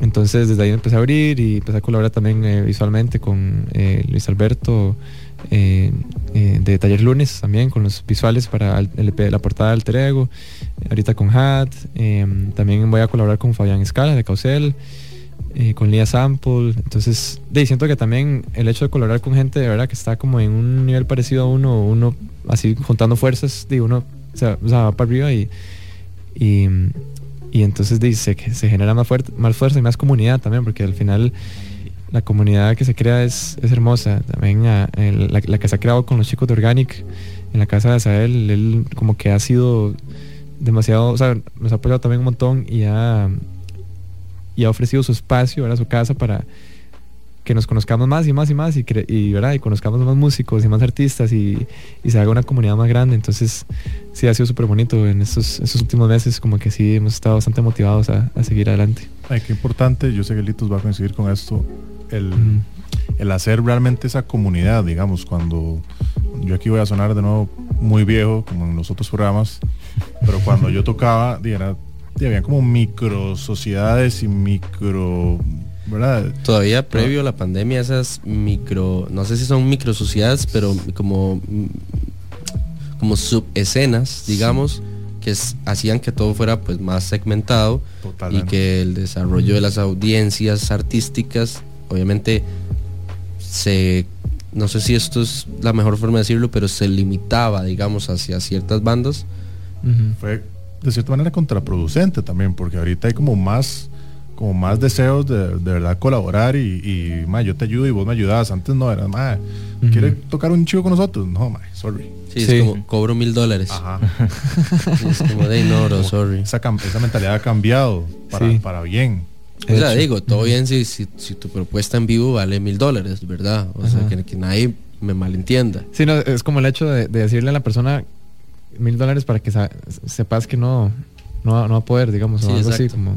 Entonces desde ahí empecé a abrir y empecé a colaborar también eh, visualmente con eh, Luis Alberto eh, de Taller Lunes también con los visuales para la portada de Alter Ego. ahorita con Hat. también voy a colaborar con Fabián Escala de Causel. con Lía Sample. Entonces, de, siento que también el hecho de colaborar con gente de verdad que está como en un nivel parecido a uno, uno así juntando fuerzas, de uno o va para arriba y, y, y entonces dice que se genera más, fuerte, más fuerza y más comunidad también, porque al final la comunidad que se crea es, es hermosa. También ah, la, que se ha creado con los chicos de Organic en la casa de Asael, él como que ha sido demasiado, o sea, nos ha apoyado también un montón y ha, y ha ofrecido su espacio, ¿verdad? su casa para que nos conozcamos más y más y más y, ¿verdad? y conozcamos más músicos y más artistas y, y se haga una comunidad más grande. Entonces, sí, ha sido súper bonito en estos, estos últimos meses, como que sí, hemos estado bastante motivados a, a seguir adelante. Ay, qué importante, yo sé que Litos va a coincidir con esto, el, el hacer realmente esa comunidad, digamos, cuando yo aquí voy a sonar de nuevo muy viejo, como en los otros programas, pero cuando yo tocaba, era, había como micro sociedades y micro, ¿verdad? Todavía previo a la pandemia, esas micro, no sé si son micro sociedades, pero como, como subescenas, digamos, que es- hacían que todo fuera pues más segmentado y que el desarrollo de las audiencias artísticas, obviamente, se, no sé si esto es la mejor forma de decirlo, pero se limitaba, digamos, hacia ciertas bandas. Fue de cierta manera contraproducente también, porque ahorita hay como más como más deseos de, de verdad colaborar y, y ma, yo te ayudo y vos me ayudas. Antes no era, ma, ¿quiere tocar un chivo con nosotros? No, ma, sorry. Sí, es como cobro mil dólares. Ajá. Sí, *laughs* es como de no, bro, Como sorry. Esa, mentalidad ha cambiado para, Sí. para bien. O sea, digo, todo bien si, si, si tu propuesta en vivo vale mil dólares, ¿verdad? O sea, que, que nadie me malentienda. Sí, no, es como el hecho de, de decirle a la persona mil dólares para que sa- sepas que no, no, va- no va a poder, digamos, o algo así como.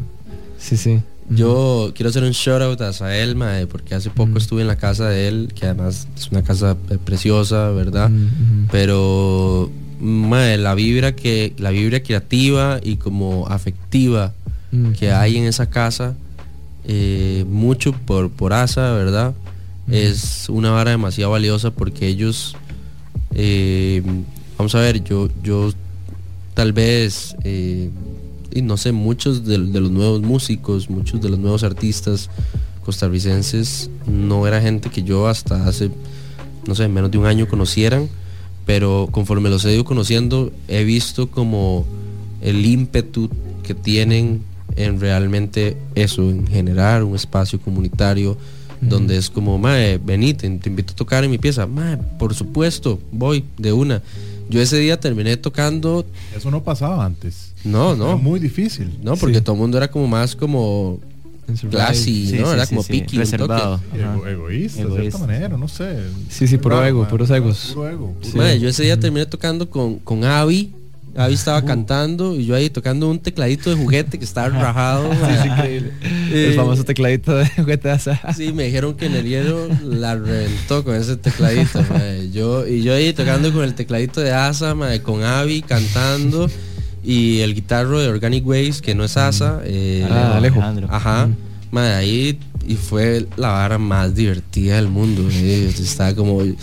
Sí, sí. Yo quiero hacer un shout out a Sael, mae, porque hace poco estuve en la casa de él, que además es una casa eh, preciosa, ¿verdad? Pero mae, la vibra que la vibra creativa y como afectiva Mm. que hay en esa casa, eh, mucho por por Asa, ¿verdad? Es una vara demasiado valiosa porque ellos, eh, vamos a ver, yo yo tal vez eh, y no sé, muchos de, de los nuevos músicos, muchos de los nuevos artistas, costarricenses no era gente que yo hasta hace, no sé, menos de un año conocieran, pero conforme los he ido conociendo, he visto como el ímpetu que tienen en realmente eso, en generar un espacio comunitario donde es como, mae, vení, te, te invito a tocar en mi pieza. Mae, por supuesto, voy de una. Yo ese día terminé tocando. Eso no pasaba antes. No, no. Era muy difícil. No, porque todo el mundo era como más como classy, Sí, ¿no? sí, era sí, como sí. picky, un Reservado. Ego- egoísta, de Egoísta. cierta manera, no sé. Sí, sí, puro Raro, ego, man, puros egos. Puro ego. puro Sí. Mae, yo ese día terminé tocando con, con Avi. Avi estaba cantando y yo ahí tocando un tecladito de juguete que estaba rajado. Sí, es increíble. Eh, El famoso tecladito de juguete de asa. Sí, me dijeron que en el hielo la reventó con ese tecladito. Yo, y yo ahí tocando con el tecladito de Asa, con Avi cantando y el guitarro de Organic Ways, que no es Asa. eh, Ah, Alejo. Ajá. mae, ahí y fue la vara más divertida del mundo. eh. Estaba como, yo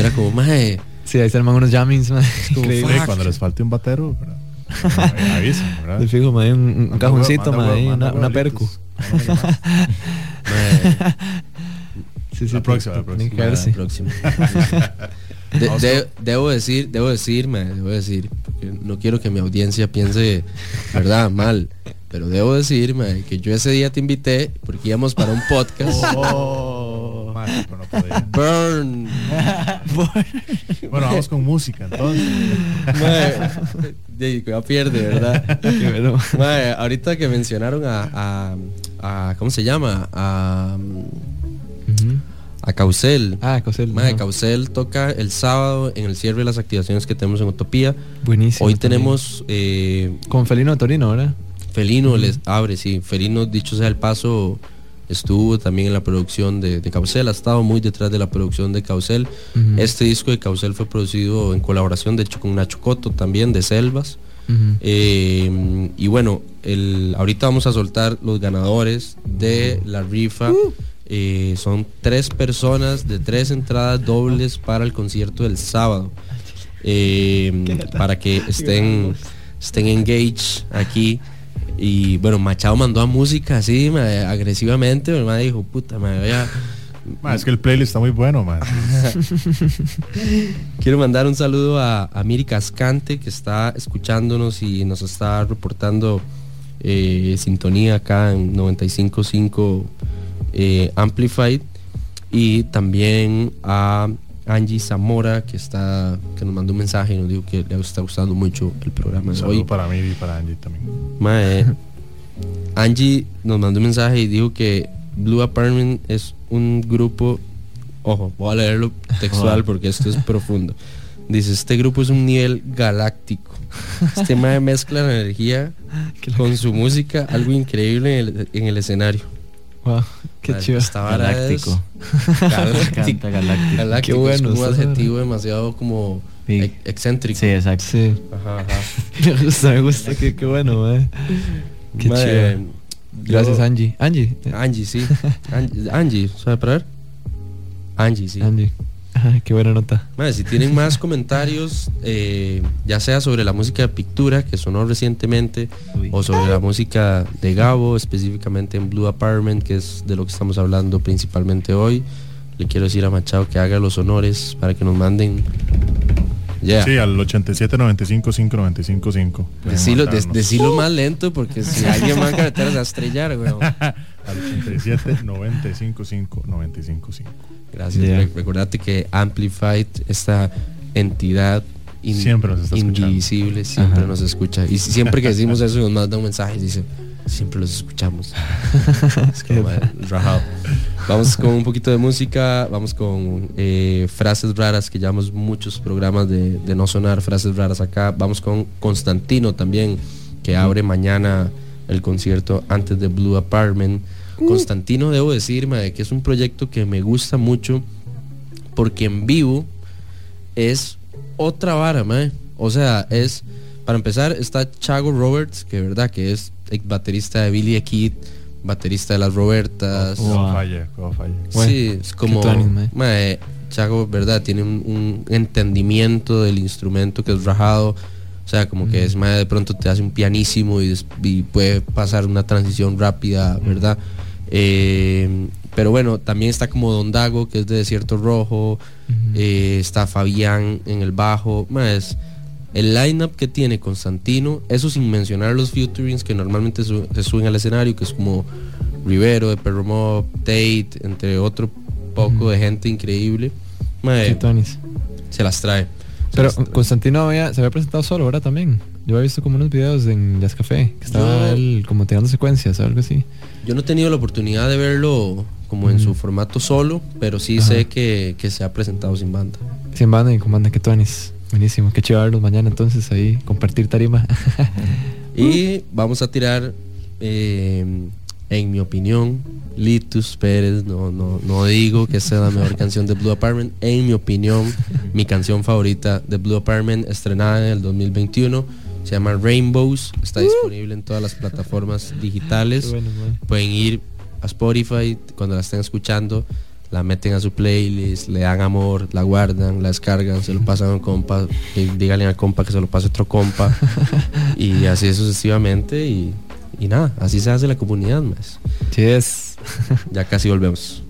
era como, mae. Sí, ahí se arman unos jammings, Increíble. Sí, cuando les falte un batero, ¿verdad? *laughs* De fijo, man, un, un cajoncito, huevo, una, una huevolitos. *laughs* Sí, sí, La próxima, la próxima. *laughs* De- Vamos de- debo decir, debo decir, mae, debo decir, porque no quiero que mi audiencia piense, verdad, mal, pero debo decir, mae, que yo ese día te invité porque íbamos para un podcast. Oh, no podía. Burn. Bueno, vamos con música entonces. Ya pierde, ¿verdad? Ahorita que mencionaron a, a, a- ¿cómo se llama? A, a Causel. Ah, Causel. Mae, ajá. Causel toca el sábado en el cierre de las activaciones que tenemos en Utopía. Buenísimo. Hoy tenemos eh, Con Felino Torino, ¿verdad? Felino les abre, sí. Felino, dicho sea el paso, estuvo también en la producción de, de Causel, ha estado muy detrás de la producción de Causel. Ujú. Este disco de Causel fue producido en colaboración, de hecho, con Nacho Coto también, de Selvas. Eh, y bueno, el, ahorita vamos a soltar los ganadores de la rifa. Eh, son tres personas de tres entradas dobles para el concierto del sábado. Eh, para que *laughs* estén, estén engaged aquí. Y bueno, Machado mandó a música así, ma, agresivamente. Mi madre dijo, puta, me voy a... Ma, es que el playlist está muy bueno, man. *laughs* Quiero mandar un saludo a, a Miri Cascante que está escuchándonos y nos está reportando eh, sintonía acá en 95.5 eh, Amplified y también a Angie Zamora que está que nos mandó un mensaje y nos dijo que le está gustando mucho el programa de hoy. para mí y para Angie también. Mae, *laughs* Angie nos mandó un mensaje y dijo que Blue Apartment es un grupo, ojo, voy a leerlo textual porque esto es profundo. Dice, este grupo es un nivel galáctico. Este mae mezcla la energía *laughs* con su música, algo increíble en el, en el escenario. Wow, qué chido. Galáctico. Galáctico. Galáctico. *laughs* Galáctico Qué bueno, es un adjetivo demasiado como Sí. ex- excéntrico. Sí, exacto. Sí. Ajá, ajá. *laughs* Me gusta, me gusta. Qué, qué bueno, man. Qué Mae, chido. Gracias, yo- Angie. Angie. Angie, sí. *laughs* Angie, Angie, ¿sabe parar? Angie, sí. Angie. Ajá, qué buena nota. Madre, si tienen más *laughs* comentarios, eh, ya sea sobre la música de Pictura, que sonó recientemente, Uy. o sobre la música de Gabo, específicamente en Blue Apartment, que es de lo que estamos hablando principalmente hoy, le quiero decir a Machado que haga los honores para que nos manden. Ya. Sí, al 87 95 5 95 5. Decilo, de- decilo más lento porque si alguien más en carretera se va a estrellar, weón. *laughs* Al 87 95 5 95 5. Gracias. Yeah. Re- Recordate que Amplified, esta entidad in- Siempre nos está indivisible, siempre Ajá. nos escucha. Y siempre que decimos eso nos manda un mensaje y dice, siempre los escuchamos. *laughs* es como. Vamos con un poquito de música, vamos con eh, frases raras, que llevamos muchos programas de, de no sonar frases raras acá. Vamos con Constantino también, que abre mañana el concierto antes de Blue Apartment. Constantino, debo decir, que es un proyecto que me gusta mucho porque en vivo es otra vara. O sea, es, para empezar, está Chago Roberts, que verdad que es ex baterista de Billy Kid, baterista de las Robertas. Como Wow. falla, falla. Sí, es como. Chago, ¿verdad? Tiene un, un entendimiento del instrumento que es rajado. O sea, como que es mae, de pronto te hace un pianísimo y, puede pasar una transición rápida, ¿verdad? Eh, pero bueno, también está como Don Dago, que es de Desierto Rojo. eh, está Fabián en el bajo. Más el lineup que tiene Constantino, eso sin mencionar los featurings que normalmente su- se suben al escenario, que es como Rivero, de Perro Mob, Tate, entre otro poco de gente increíble. Se las trae. Pero Constantino había- se había presentado solo, ¿verdad? También. Yo había visto como unos videos en Jazz Café, que estaba Yo- él como tirando secuencias o algo así. Yo no he tenido la oportunidad de verlo como en su formato solo, pero sí Ajá. sé que, que se ha presentado sin banda. Sin banda y con banda, qué tonis. Buenísimo, qué chido verlos mañana entonces ahí, compartir tarima. *laughs* Y vamos a tirar, eh, en mi opinión, Litus Pérez. No, no, no digo que sea la mejor canción de Blue Apartment. En mi opinión, mi canción favorita de Blue Apartment, estrenada en el 2021. Se llama Rainbows. Está disponible en todas las plataformas *laughs* digitales. Bueno. Pueden ir a Spotify cuando la estén escuchando. La meten a su playlist, le dan amor, la guardan, la descargan, se lo pasan a un compa, y díganle al compa que se lo pase otro compa *laughs* y así sucesivamente y, y nada, así se hace la comunidad más. Cheers. Ya casi volvemos.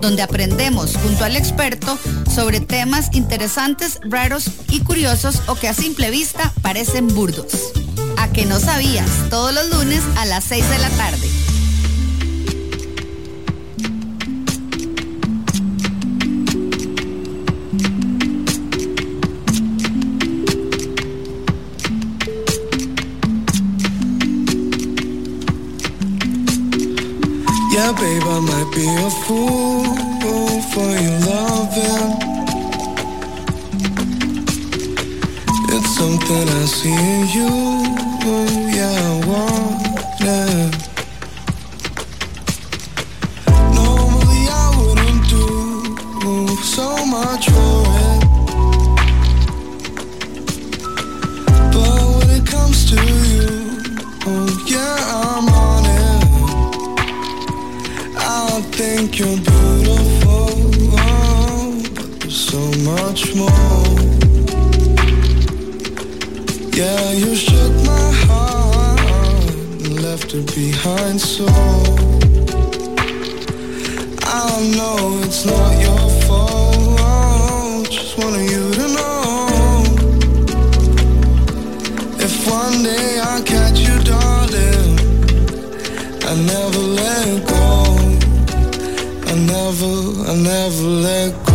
donde aprendemos junto al experto sobre temas interesantes, raros y curiosos o que a simple vista parecen burdos. A que no sabías, todos los lunes a las 6 de la tarde. Yeah, babe, I might be a fool. for your loving. It's something I see in you. Oh, yeah, I want it. left it behind so I know it's not your fault. Just wanted you to know. If one day I catch you darling I never let go. I never, I never let go.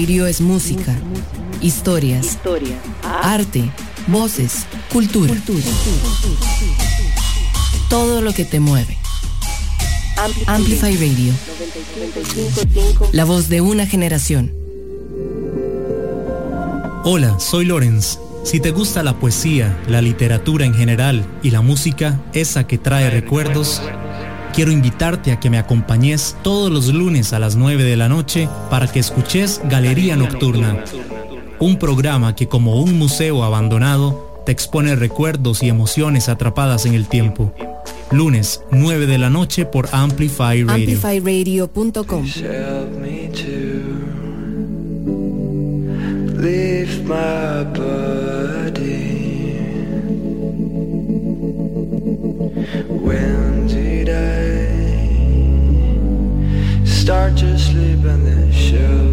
Radio es música, historias, arte, voces, cultura. Todo lo que te mueve. Amplify Radio. La voz de una generación. Hola, soy Lorenz. Si te gusta la poesía, la literatura en general y la música, esa que trae recuerdos, quiero invitarte a que me acompañes todos los lunes a las 9 de la noche para que escuches Galería Nocturna, un programa que como un museo abandonado te expone recuerdos y emociones atrapadas en el tiempo. Lunes, 9 de la noche por Amplify Radio. Amplifyradio.com. Help me to leave my body. When start to sleep in this shoe.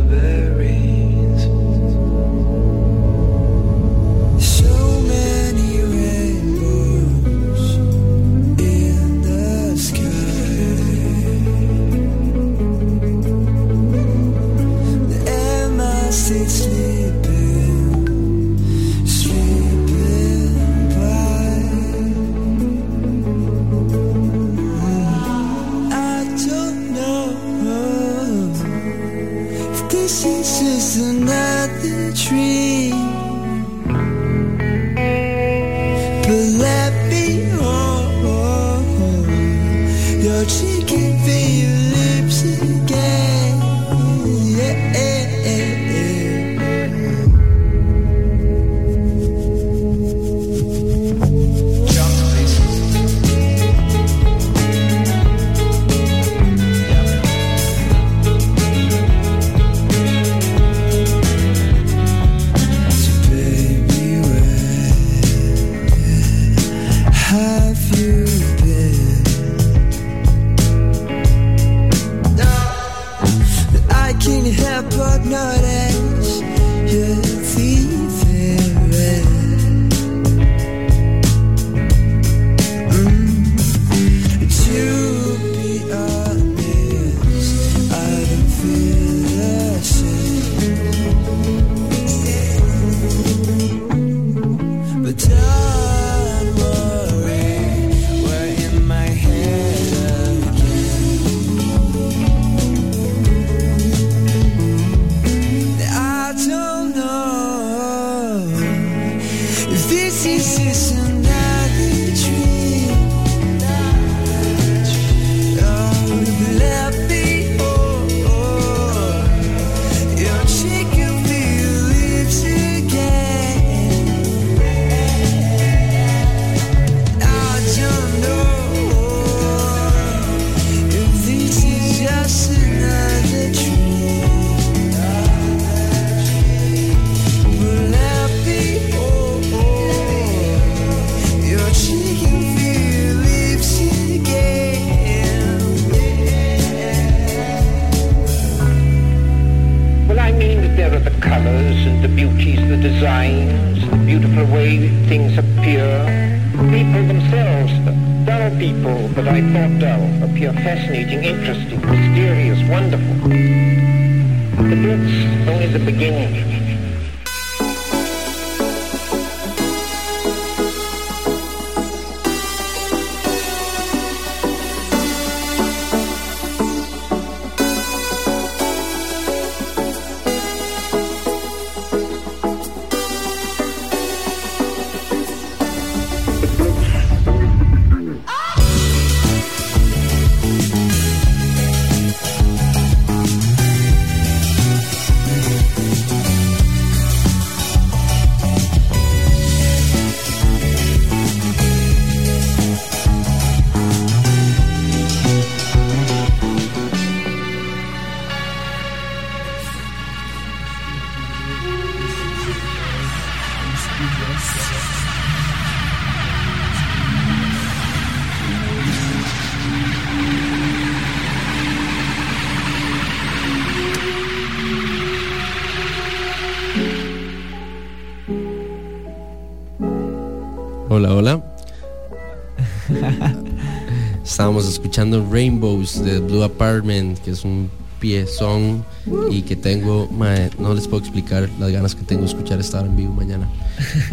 Escuchando Rainbows de Blue Apartment, que es un piezón y que tengo, mae, no les puedo explicar las ganas que tengo de escuchar estar en vivo mañana.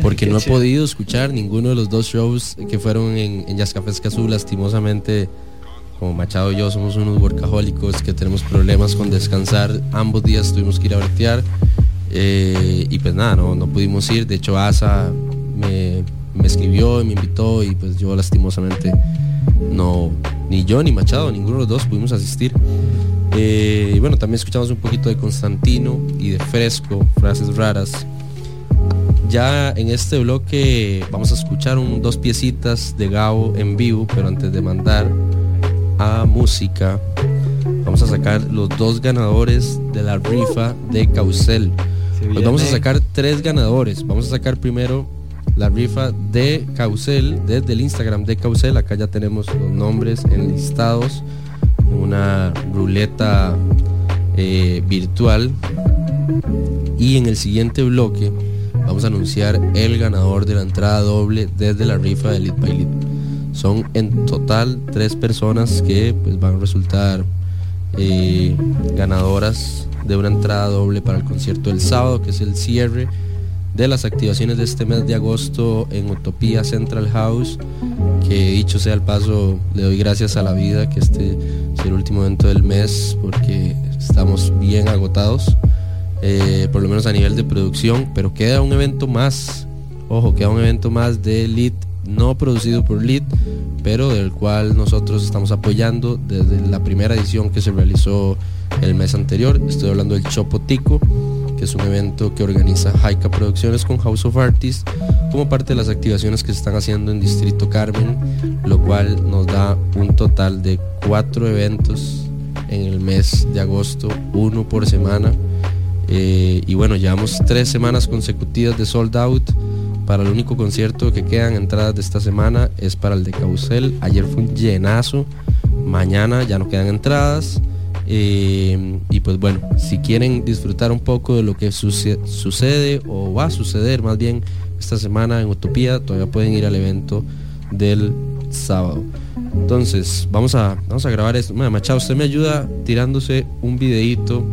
Porque *laughs* no he chido. podido escuchar ninguno de los dos shows que fueron en, en Jazz Café Escazú, lastimosamente. Como Machado y yo somos unos workahólicos que tenemos problemas con descansar. Ambos días tuvimos que ir a bretear. eh, y pues nada, no, no pudimos ir. De hecho, Asa me, me escribió y me invitó y pues yo lastimosamente no, ni yo ni Machado, ninguno de los dos pudimos asistir. Eh, y bueno, también escuchamos un poquito de Constantino y de Fresco, frases raras. Ya en este bloque vamos a escuchar un, dos piecitas de Gao en vivo, pero antes de mandar a música, vamos a sacar los dos ganadores de la rifa de Causel. Pues vamos a sacar tres ganadores. Vamos a sacar primero la rifa de Causel desde el Instagram de Causel. Acá ya tenemos los nombres enlistados. Una ruleta eh, virtual. Y en el siguiente bloque vamos a anunciar el ganador de la entrada doble desde la rifa de Lead by Lead. Son en total tres personas que pues, van a resultar eh, ganadoras de una entrada doble para el concierto del sábado, que es el cierre de las activaciones de este mes de agosto en Utopía Central House. Que dicho sea el paso, le doy gracias a la vida que este es el último evento del mes porque estamos bien agotados, eh, por lo menos a nivel de producción, pero queda un evento más, ojo, queda un evento más de Lead, no producido por Lead, pero del cual nosotros estamos apoyando desde la primera edición que se realizó el mes anterior. Estoy hablando del Chopotico, es un evento que organiza Haika Producciones con House of Artists como parte de las activaciones que se están haciendo en Distrito Carmen, lo cual nos da un total de cuatro eventos en el mes de agosto, uno por semana. Eh, y bueno, llevamos tres semanas consecutivas de sold out. Para el único concierto que quedan entradas de esta semana es para el de Causel. Ayer fue un llenazo. Mañana ya no quedan entradas. Eh, y pues bueno, si quieren disfrutar un poco de lo que suce- sucede o va a suceder más bien esta semana en Utopía, todavía pueden ir al evento del sábado. Entonces, vamos a, vamos a grabar esto. Bueno, Machado, usted me ayuda tirándose un videito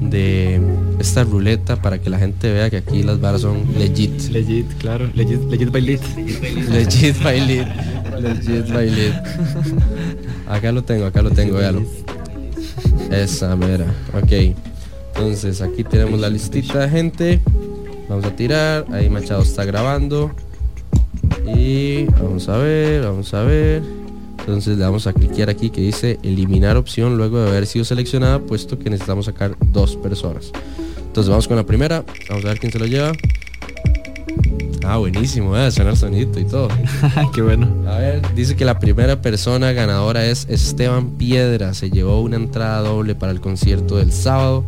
de esta ruleta para que la gente vea que aquí las varas son legit. Legit, claro. Legit, legit by lead. Legit by lead. *laughs* Legit by. Acá lo tengo, acá lo tengo, véalo. Esa mera. Ok. Entonces aquí tenemos la listita de gente. Vamos a tirar. Ahí Machado está grabando. Y vamos a ver, vamos a ver. Entonces le vamos a cliquear aquí que dice eliminar opción luego de haber sido seleccionada, puesto que necesitamos sacar dos personas. Entonces vamos con la primera. Vamos a ver quién se lo lleva. Ah, buenísimo, eh, el sonito y todo. *laughs* Qué bueno. A ver, dice que la primera persona ganadora es Esteban Piedra. Se llevó una entrada doble para el concierto del sábado.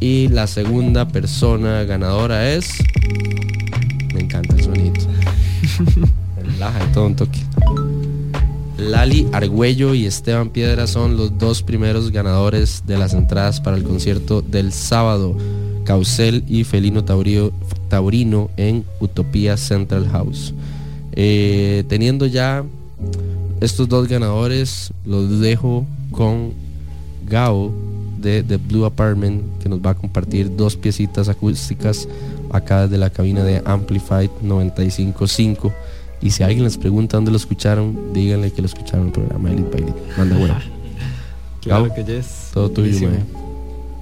Y la segunda persona ganadora es. Me encanta el sonito. *laughs* Relaja y todo un toque. Lali Argüello y Esteban Piedra son los dos primeros ganadores de las entradas para el concierto del sábado. Causel y Felino Taurio- Taurino en Utopía Central House. Eh, teniendo ya estos dos ganadores, los dejo con Gao de The Blue Apartment, que nos va a compartir dos piecitas acústicas acá desde la cabina de Amplified 955. Y si alguien les pregunta dónde lo escucharon, díganle que lo escucharon en el programa Elite by Elite. Manda buena. *laughs* Claro Gao, que yes. Todo tuyo.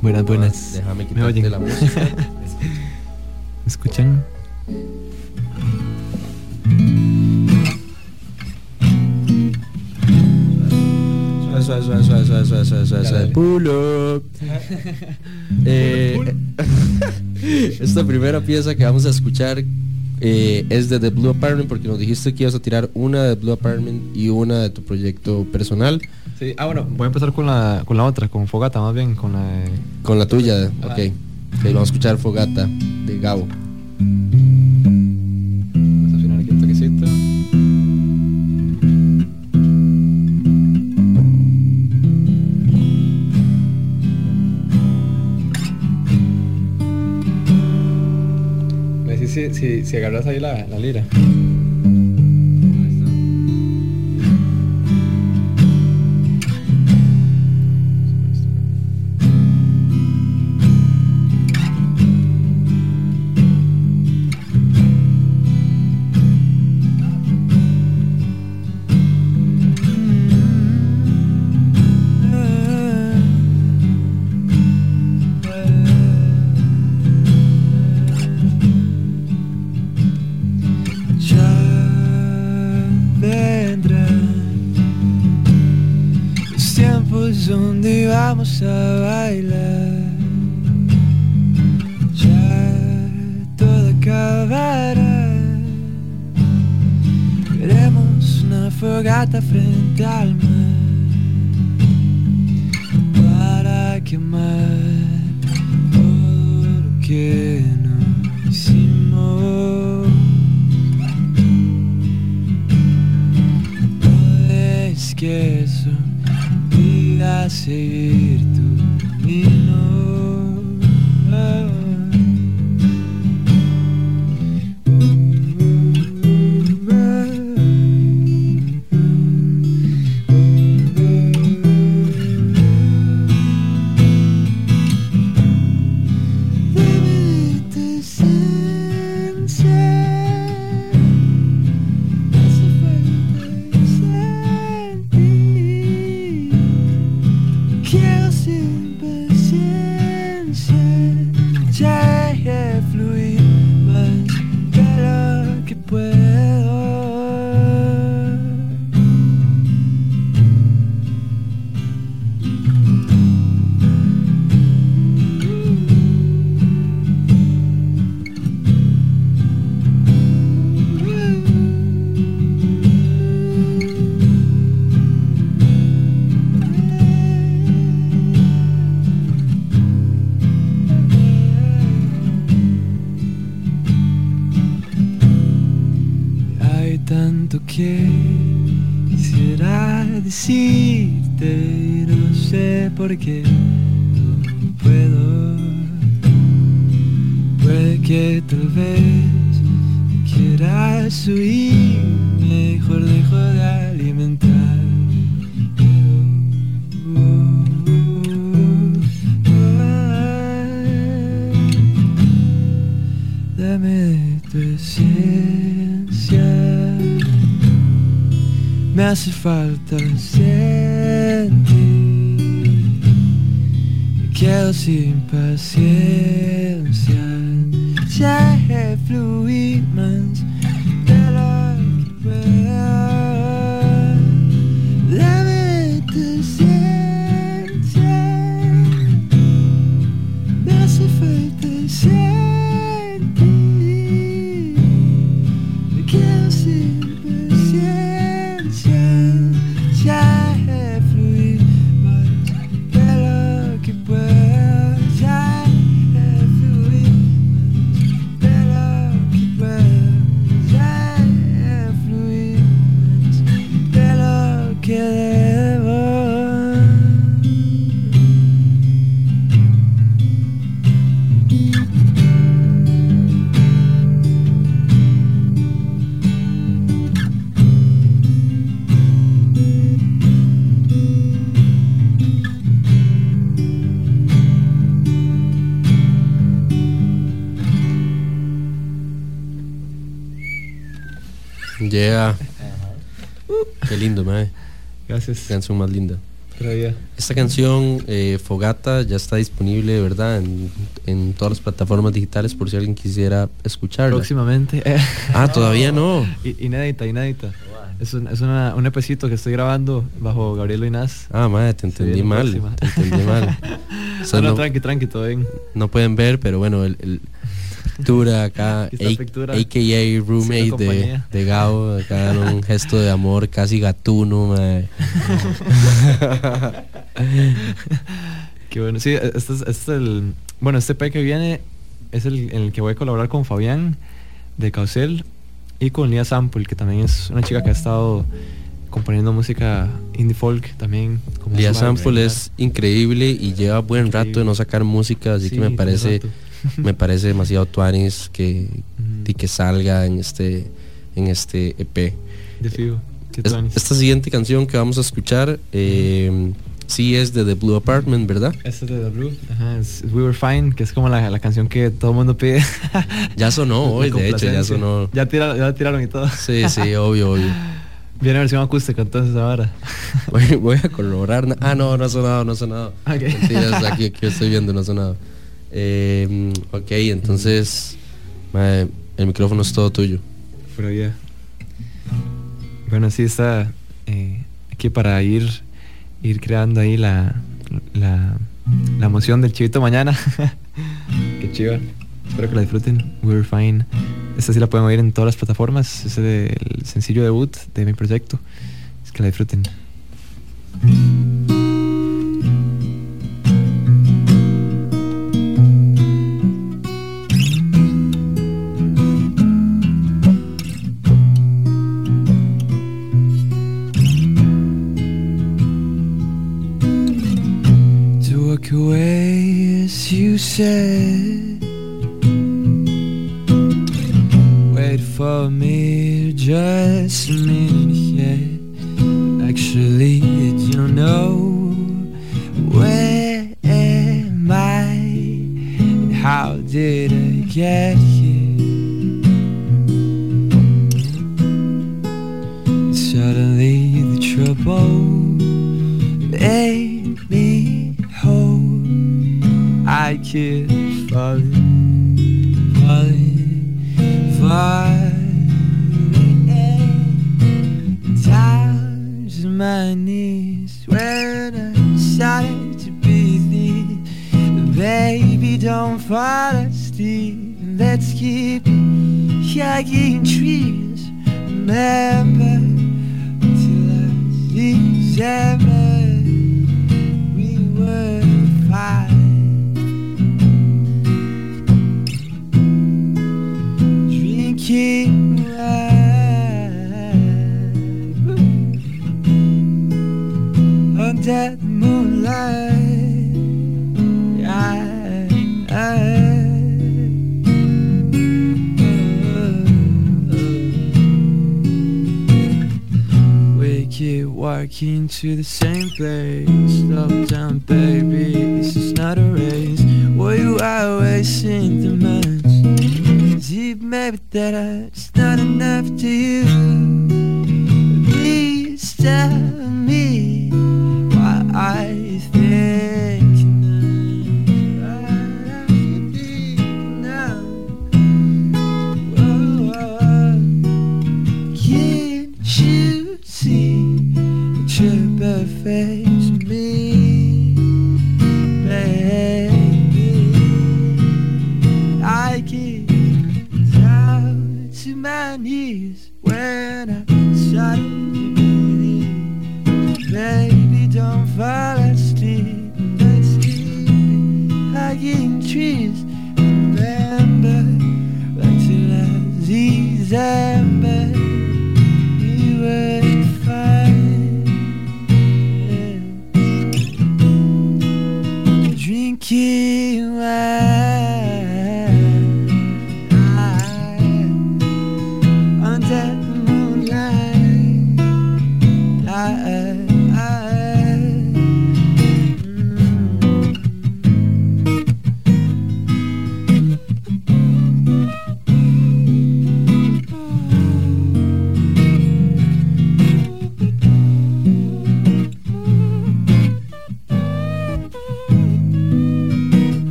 Buenas, buenas. Déjame ¿Me quitarte la música. *laughs* ¿Me escuchan? Suave, suave, suave, suave, suave, suave, suave, suave. Pull *laughs* up. Eh, *laughs* esta primera pieza que vamos a escuchar eh, es de The Blue Apartment porque nos dijiste que ibas a tirar una de Blue Apartment y una de tu proyecto personal. Sí, ah, bueno, voy a empezar con la, con la otra, con Fogata más bien, con la de... Con la tuya, ok. Ok, vamos a escuchar Fogata de Gabo. Si, si, si agarras ahí la, la lira. Gracias. Canción más linda. Esta canción, eh, Fogata, ya está disponible, ¿verdad? En, en todas las plataformas digitales por si alguien quisiera escucharla. Próximamente. *laughs* Ah, todavía no. *laughs* Inédita, inédita. Es, un, es una, un epecito que estoy grabando bajo Gabriel Inás. Ah, madre, te entendí mal. próxima. Te entendí mal. O sea, no, no- tranqui, tranqui, todo bien. No pueden ver, pero bueno, el, el Tura *laughs* acá, a- Pectura. AKA roommate de, de Gao, acá en un *laughs* gesto de amor casi gatuno, mae. *laughs* Qué bueno. Sí, este es, este es el. Bueno, este EP que viene es el en el que voy a colaborar con Fabián de Caucel y con Lia Sample, que también es una chica que ha estado componiendo música indie folk también. como Lia. Sample es increíble y lleva buen rato de no sacar música, así Sí, que me parece rato. *laughs* me parece demasiado tuanis que, y que salga en este en este EP. De fijo. Es- esta siguiente canción que vamos a escuchar eh, sí es de The Blue Apartment, ¿verdad? Este es de The Blue. Ajá, es We Were Fine, que es como la, la canción que todo el mundo pide. *laughs* Ya sonó hoy, de hecho, ya sonó. Ya, tira- ya tiraron y todo. Sí, sí, obvio, obvio. *laughs* Viene versión acústica entonces ahora. Voy, voy a corroborar. Ah, no, no ha sonado, no ha sonado. Mentiras, aquí, aquí estoy viendo, no ha sonado. Eh, ok, entonces, el micrófono es todo tuyo. Pero ya. Bueno, sí está eh, aquí para ir, ir creando ahí la, la, la emoción del chivito mañana. *laughs* Qué chiva. Espero que la disfruten. We're fine. Esta sí la pueden oír en todas las plataformas. Es el sencillo debut de mi proyecto. Es que la disfruten. Walk away as you said. Wait for me just a minute yet. Actually, you don't know where am I? How did I get I keep falling, falling, falling Times my knees when I started to be breathe. Baby, don't fall asleep. Let's keep hugging trees. Remember till I see December we were fine. The moonlight. We keep walking to the same place. Slow down, baby. This is not a race. Were you always in the months? Maybe that it's not enough to you. Please tell me why I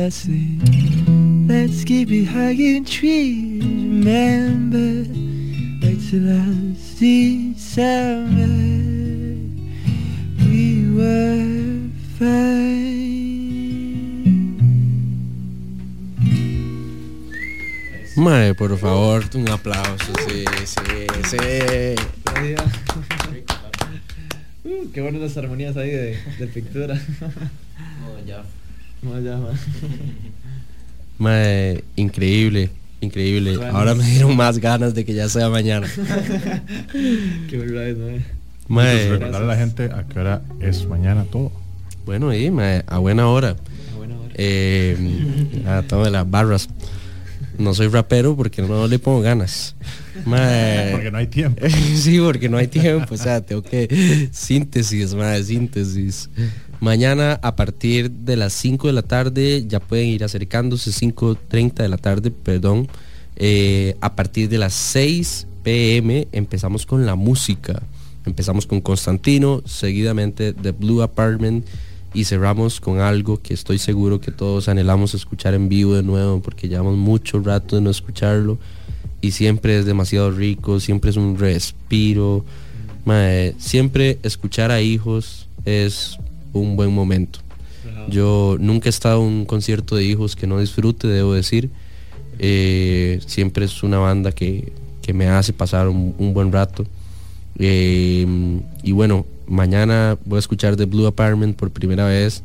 fall asleep. Let's keep it hugging trees. Remember, back to last December, we were fine. Mae, por favor, un aplauso. Sí, sí, sí. *laughs* Uh, qué buenas las armonías ahí de, de pintura. *laughs* Ya. Man. *laughs* Increíble, increíble. Bueno. Ahora me dieron más ganas de que ya sea mañana. *laughs* qué verdad, recordarle a la gente a qué hora es mañana todo. Bueno, y mae, a buena hora. Eh, *laughs* a todas las barras. No soy rapero porque no le pongo ganas. Mae. Porque no hay tiempo. sí, porque no hay tiempo. O sea, tengo que. Síntesis, mae, síntesis. Mañana a partir de las 5 de la tarde ya pueden ir acercándose, 5.30 de la tarde, perdón. Eh, a partir de las 6 pm empezamos con la música Empezamos con Constantino, seguidamente The Blue Apartment y cerramos con algo que estoy seguro que todos anhelamos escuchar en vivo de nuevo porque llevamos mucho rato de no escucharlo y siempre es demasiado rico, siempre es un respiro. Siempre escuchar a hijos es un buen momento. Yo nunca he estado en un concierto de hijos que no disfrute, debo decir. Eh, siempre es una banda que, que me hace pasar un, un buen rato. Eh, y bueno, mañana voy a escuchar The Blue Apartment por primera vez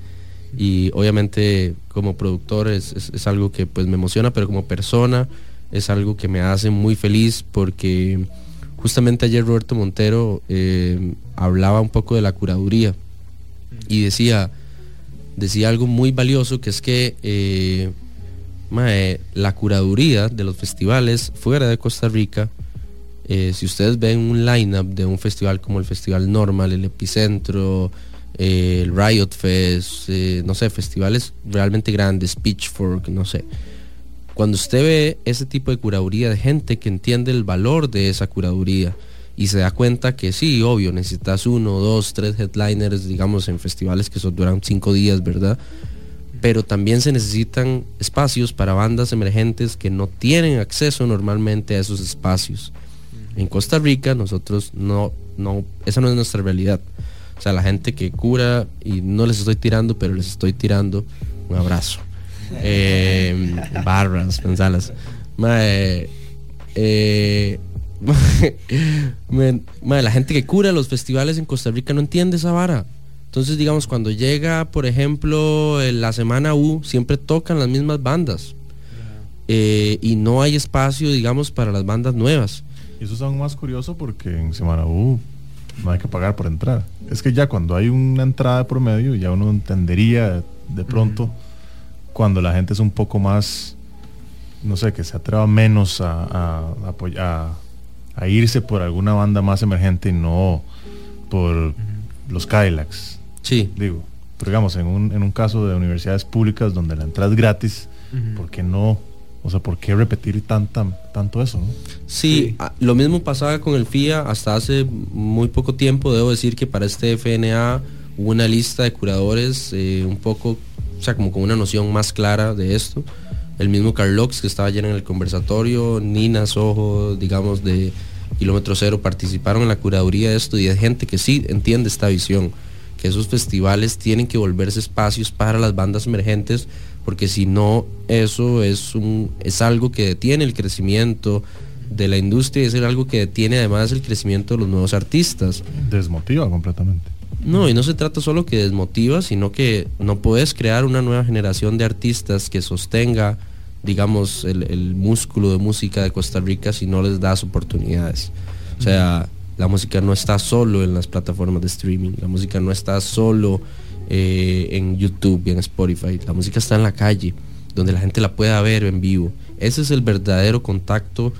y obviamente como productor es, es- es algo que pues me emociona, pero como persona es algo que me hace muy feliz porque justamente ayer Roberto Montero eh, hablaba un poco de la curaduría y decía, decía algo muy valioso que es que eh, la curaduría de los festivales fuera de Costa Rica eh, si ustedes ven un lineup de un festival como el Festival Normal, el Epicentro, eh, el Riot Fest, no sé, festivales realmente grandes, Pitchfork, no sé. Cuando usted ve ese tipo de curaduría de gente que entiende el valor de esa curaduría y se da cuenta que sí, obvio, necesitas uno, dos, tres headliners, digamos, en festivales que son, duran cinco días, ¿verdad? pero también se necesitan espacios para bandas emergentes que no tienen acceso normalmente a esos espacios. En Costa Rica nosotros no, no, esa no es nuestra realidad. O sea, la gente que cura, y no les estoy tirando, pero les estoy tirando un abrazo. *laughs* Eh, barras, pensalas. Mae, eh, *laughs* la gente que cura los festivales en Costa Rica no entiende esa vara. Entonces, digamos, cuando llega, por ejemplo, en la semana U, siempre tocan las mismas bandas. Eh, y no hay espacio, digamos, para las bandas nuevas. Y eso es aún más curioso porque en Semana U no hay que pagar por entrar. Es que ya cuando hay una entrada de promedio, ya uno entendería de pronto cuando la gente es un poco más, no sé, que se atreva menos a, a, a- a irse por alguna banda más emergente y no por los Cadillacs. Sí. Digo, pero digamos, en un, en un caso de universidades públicas donde la entrada es gratis, ¿por qué no? O sea, ¿por qué repetir tanta, tanto eso? no? Sí, a- lo mismo pasaba con el FIA hasta hace muy poco tiempo. Debo decir que para este FNA hubo una lista de curadores eh, un poco, o sea, como con una noción más clara de esto. El mismo Carlox que estaba ayer en el conversatorio, Nina Sojo, digamos, de Kilómetro Cero, participaron en la curaduría de esto y hay gente que sí entiende esta visión, que esos festivales tienen que volverse espacios para las bandas emergentes, porque si no, eso es, un, es algo que detiene el crecimiento de la industria y es algo que detiene además el crecimiento de los nuevos artistas. Desmotiva completamente. No, y no se trata solo que desmotiva, sino que no puedes crear una nueva generación de artistas que sostenga, digamos, el, el músculo de música de Costa Rica si no les das oportunidades. O sea, la música no está solo en las plataformas de streaming, la música no está solo eh, en YouTube y en Spotify, la música está en la calle, donde la gente la pueda ver en vivo. Ese es el verdadero contacto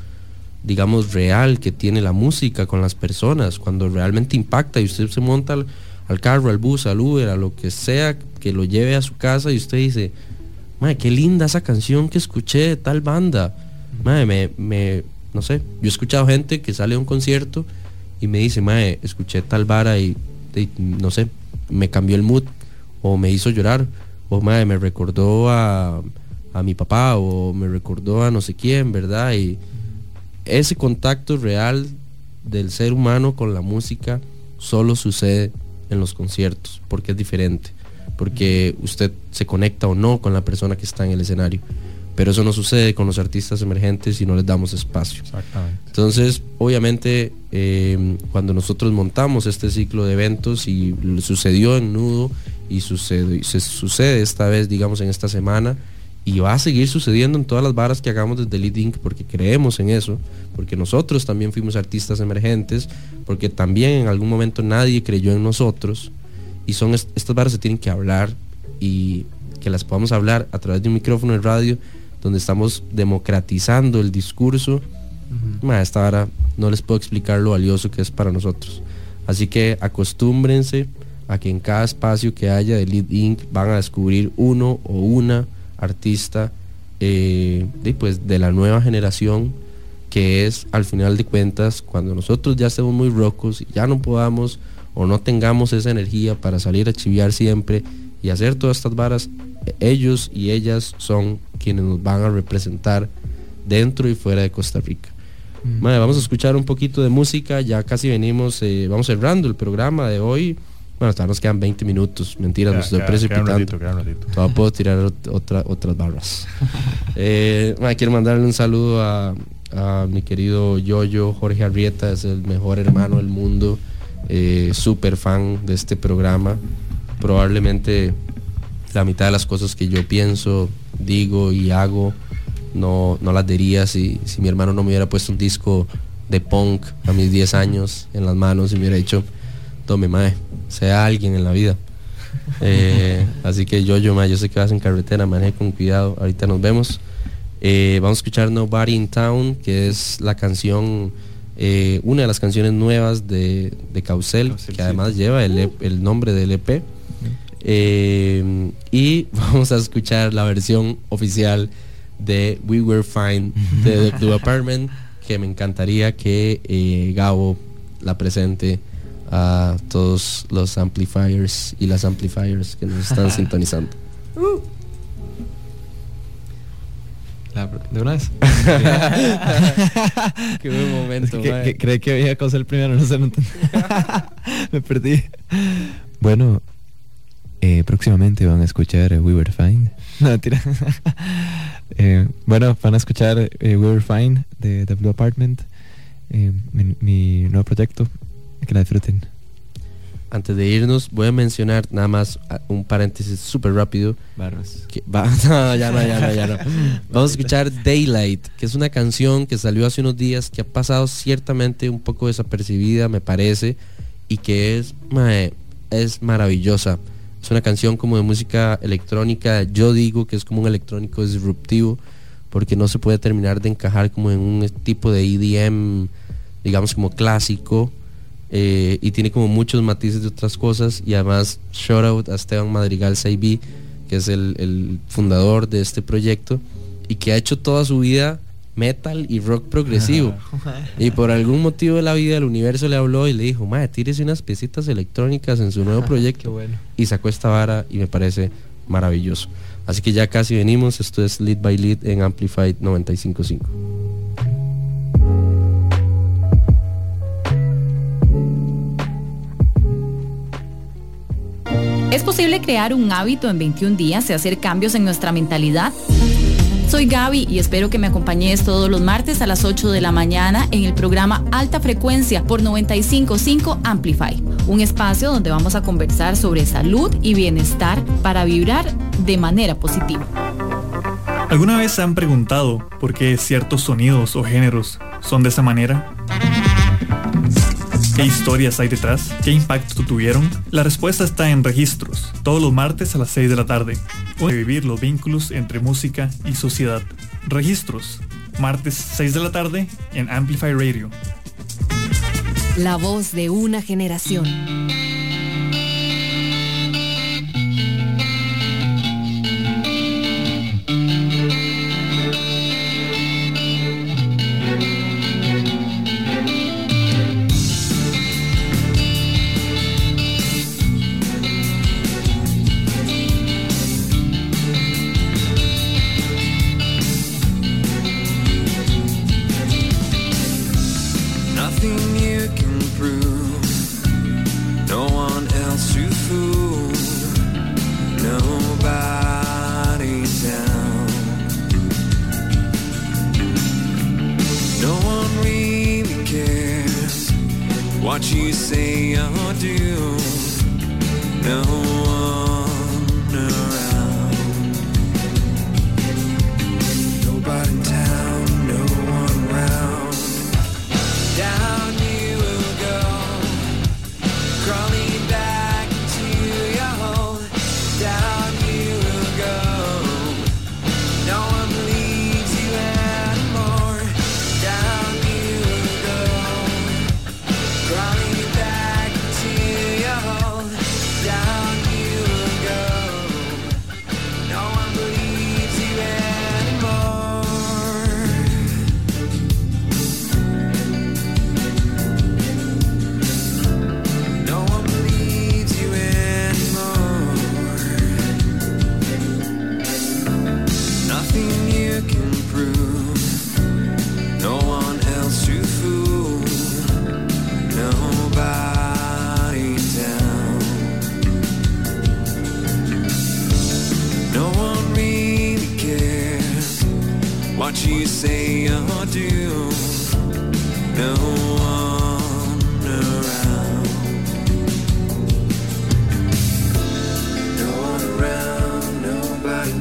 digamos, real que tiene la música con las personas, cuando realmente impacta y usted se monta al, carro, al bus, al Uber, a lo que sea, que lo lleve a su casa y usted dice, madre, qué linda esa canción que escuché de tal banda. Madre, me, me, no sé, yo he escuchado gente que sale a un concierto y me dice, madre, escuché tal vara y, y, no sé, me cambió el mood o me hizo llorar o madre, me recordó a, a mi papá o me recordó a no sé quién, ¿verdad? Y ese contacto real del ser humano con la música solo sucede en los conciertos, porque es diferente, porque usted se conecta o no con la persona que está en el escenario. Pero eso no sucede con los artistas emergentes si no les damos espacio. Exactamente. Entonces, obviamente, eh, cuando nosotros montamos este ciclo de eventos y sucedió en Nudo y sucede, se sucede esta vez, digamos, en esta semana, y va a seguir sucediendo en todas las varas que hagamos desde Lead Inc. porque creemos en eso, porque nosotros también fuimos artistas emergentes, porque también en algún momento nadie creyó en nosotros, y son est- estas varas se tienen que hablar y que las podamos hablar a través de un micrófono de radio donde estamos democratizando el discurso. Ma, esta vara no les puedo explicar lo valioso que es para nosotros. Así que acostúmbrense a que en cada espacio que haya de Lead Inc. van a descubrir uno o una artista eh, de, pues, de la nueva generación que es al final de cuentas cuando nosotros ya estemos muy rocos y ya no podamos o no tengamos esa energía para salir a chiviar siempre y hacer todas estas varas, ellos y ellas son quienes nos van a representar dentro y fuera de Costa Rica. Mae, vamos a escuchar un poquito de música, ya casi venimos, eh, vamos cerrando el programa de hoy. Bueno, hasta nos quedan 20 minutos, mentiras, Queda- nos estoy precipitando. Todavía puedo tirar ot- otra, otras barras. *laughs* Eh, quiero mandarle un saludo a, a mi querido Yoyo, Jorge Arrieta, es el mejor hermano del mundo, eh, súper fan de este programa. Probablemente la mitad de las cosas que yo pienso, digo y hago, no, no las diría si, si mi hermano no me hubiera puesto un disco de punk a mis 10 años en las manos y me hubiera dicho, tome mae, sea alguien en la vida. Eh, *laughs* así que yo, yo, mae, yo sé que vas en carretera, maneje con cuidado, ahorita nos vemos. Eh, vamos a escuchar Nobody in Town, que es la canción, eh, una de las canciones nuevas de, de Caucel, que además lleva el, E- el nombre del EP. Eh, y *laughs* vamos a escuchar la versión oficial de We Were Fine de The Blue *laughs* Apartment, que me encantaría que Gabo la presente a todos los amplifiers y las amplifiers que nos están *laughs* sintonizando. La- ¿De una vez? *laughs* *laughs* Qué buen momento, Es que, que- creí que había causado el primero, no sé, no entendí. Me perdí. Bueno, eh, próximamente van a escuchar eh, We Were Fine. No. Eh, bueno, van a escuchar eh, We Were Fine de The Blue Apartment, eh, mi, mi nuevo proyecto. Que la disfruten. Antes de irnos, voy a mencionar nada más ah, un paréntesis súper rápido. Barras. Que va- *laughs* no, ya no, ya no, ya no. Vamos a escuchar Daylight, que es una canción que salió hace unos días, que ha pasado ciertamente un poco desapercibida, me parece, y que es, mae, es maravillosa. Es una canción como de música electrónica, yo digo que es como un electrónico disruptivo, porque no se puede terminar de encajar como en un tipo de EDM, digamos como clásico, eh, y tiene como muchos matices de otras cosas. Y además shout out a Esteban Madrigal Saibí que es el, el fundador de este proyecto y que ha hecho toda su vida metal y rock progresivo. *laughs* Y por algún motivo de la vida el universo le habló y le dijo madre tírese unas piecitas electrónicas en su nuevo *laughs* proyecto bueno. y sacó esta vara y me parece maravilloso así que ya casi venimos esto es Lead by Lead en Amplified 955 ¿Es posible crear un hábito en 21 días y hacer cambios en nuestra mentalidad? Soy Gaby y espero que me acompañes todos los martes a las 8 de la mañana en el programa Alta Frecuencia por 955 Amplify, un espacio donde vamos a conversar sobre salud y bienestar para vibrar de manera positiva. ¿Alguna vez se han preguntado por qué ciertos sonidos o géneros son de esa manera? ¿Qué historias hay detrás? ¿Qué impacto tuvieron? La respuesta está en Registros, todos los martes a las 6 de la tarde. Vivir los vínculos entre música y sociedad. Registros, martes 6 de la tarde en Amplify Radio. La voz de una generación.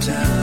town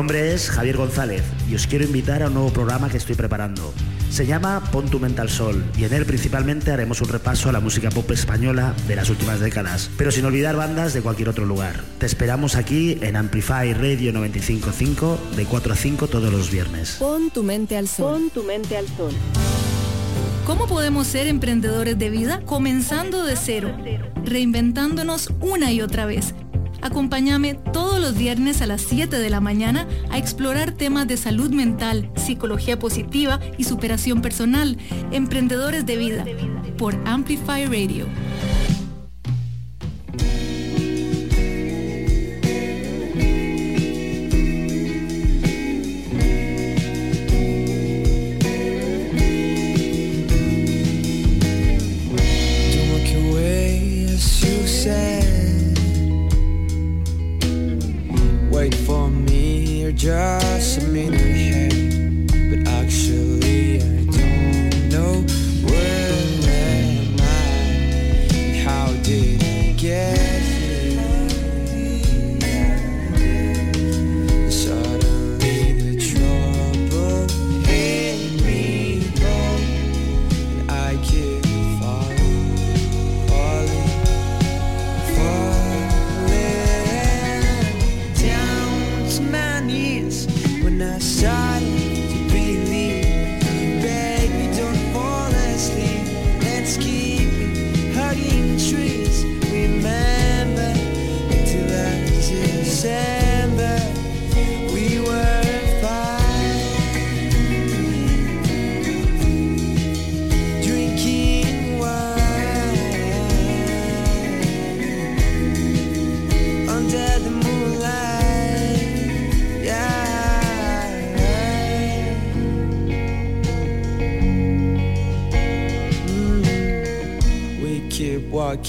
Mi nombre es Javier González y os quiero invitar a un nuevo programa que estoy preparando. Se llama Pon tu mente al sol y en él principalmente haremos un repaso a la música pop española de las últimas décadas, pero sin olvidar bandas de cualquier otro lugar. Te esperamos aquí en Amplify Radio 955 de 4 a 5 todos los viernes. Pon tu mente al sol. Pon tu mente al sol. ¿Cómo podemos ser emprendedores de vida comenzando de cero, reinventándonos una y otra vez? Acompáñame todos los viernes a las 7 de la mañana a explorar temas de salud mental, psicología positiva y superación personal, emprendedores de vida, por Amplify Radio.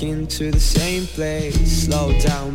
walking to the same place. Slow down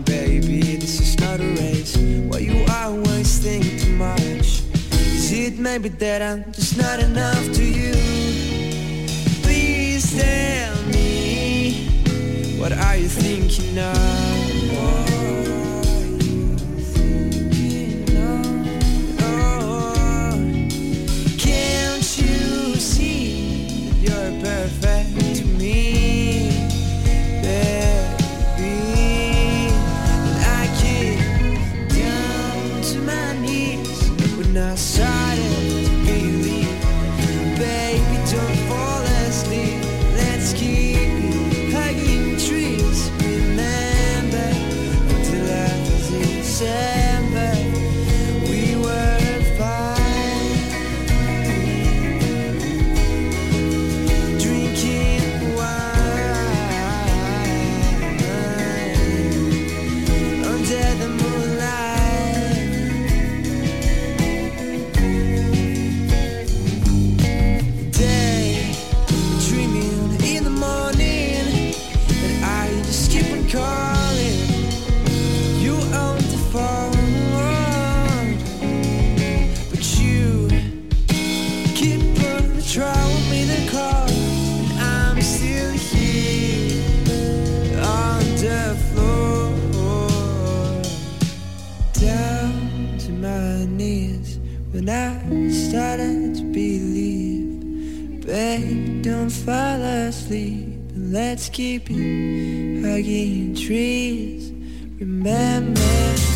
keep hugging trees. Remember.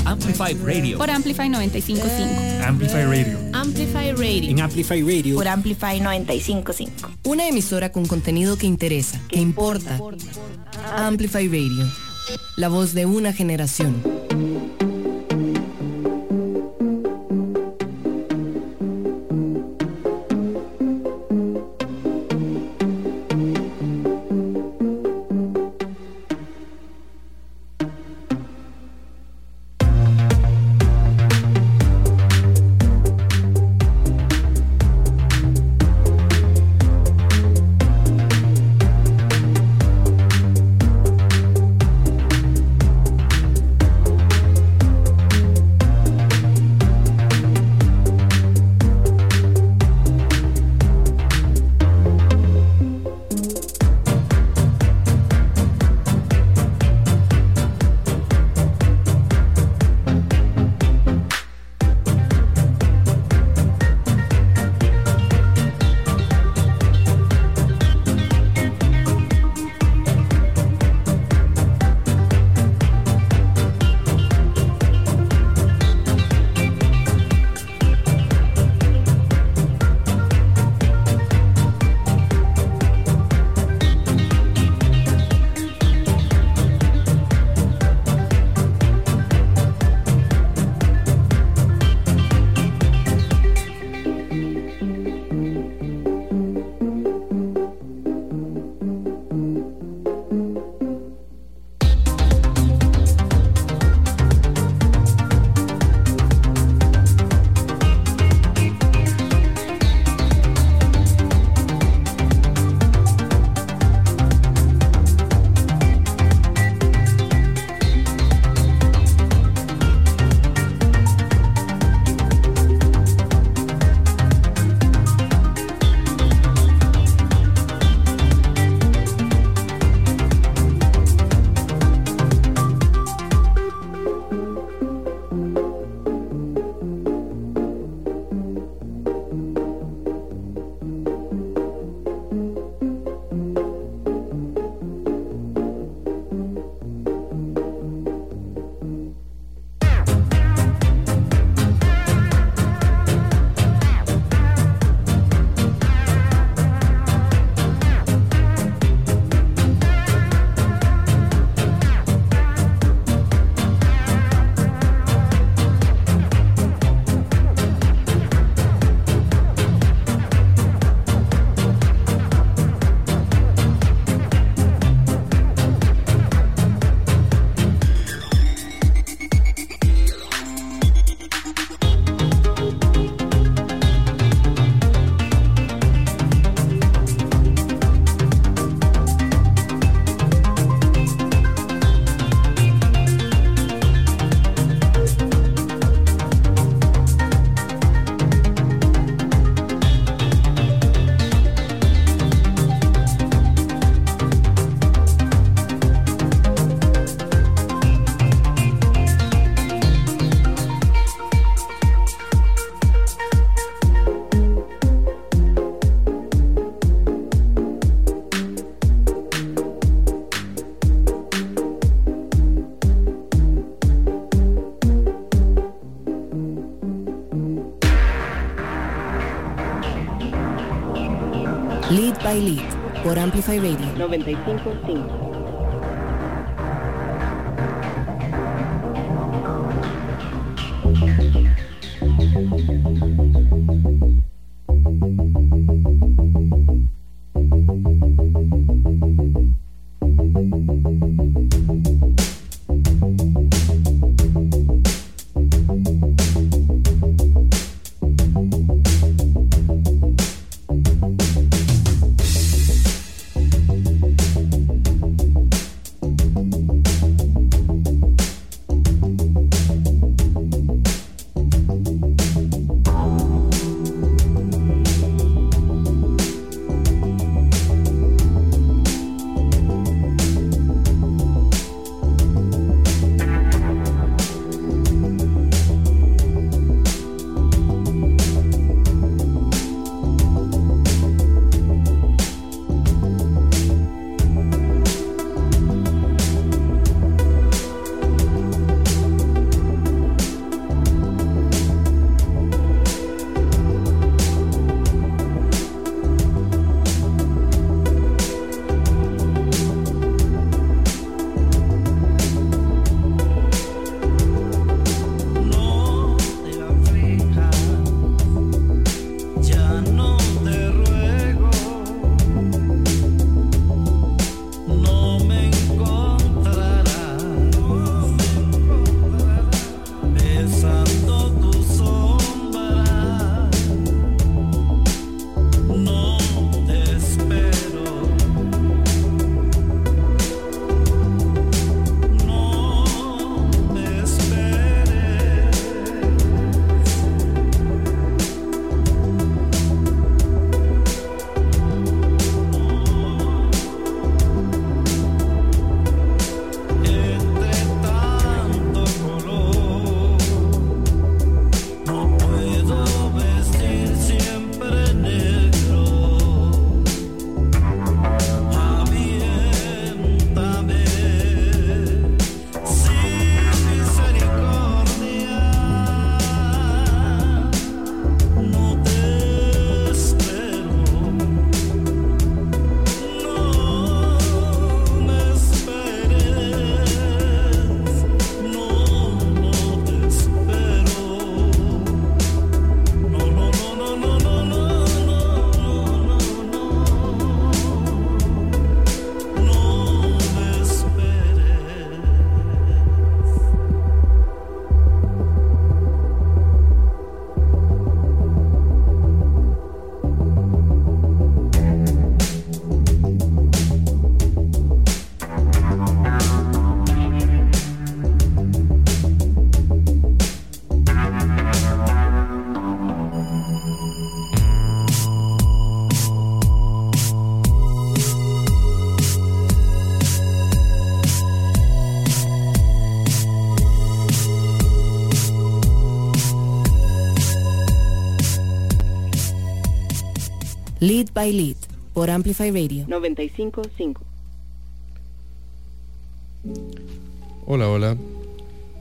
Amplify Radio. Por Amplify 955. Amplify Radio. Amplify Radio. En Amplify Radio. Por Amplify 955. Una emisora con contenido que interesa, que importa. Amplify Radio. La voz de una generación. By Lead por Amplify Radio 955. Lead by Lead por Amplify Radio. 955. Hola, hola.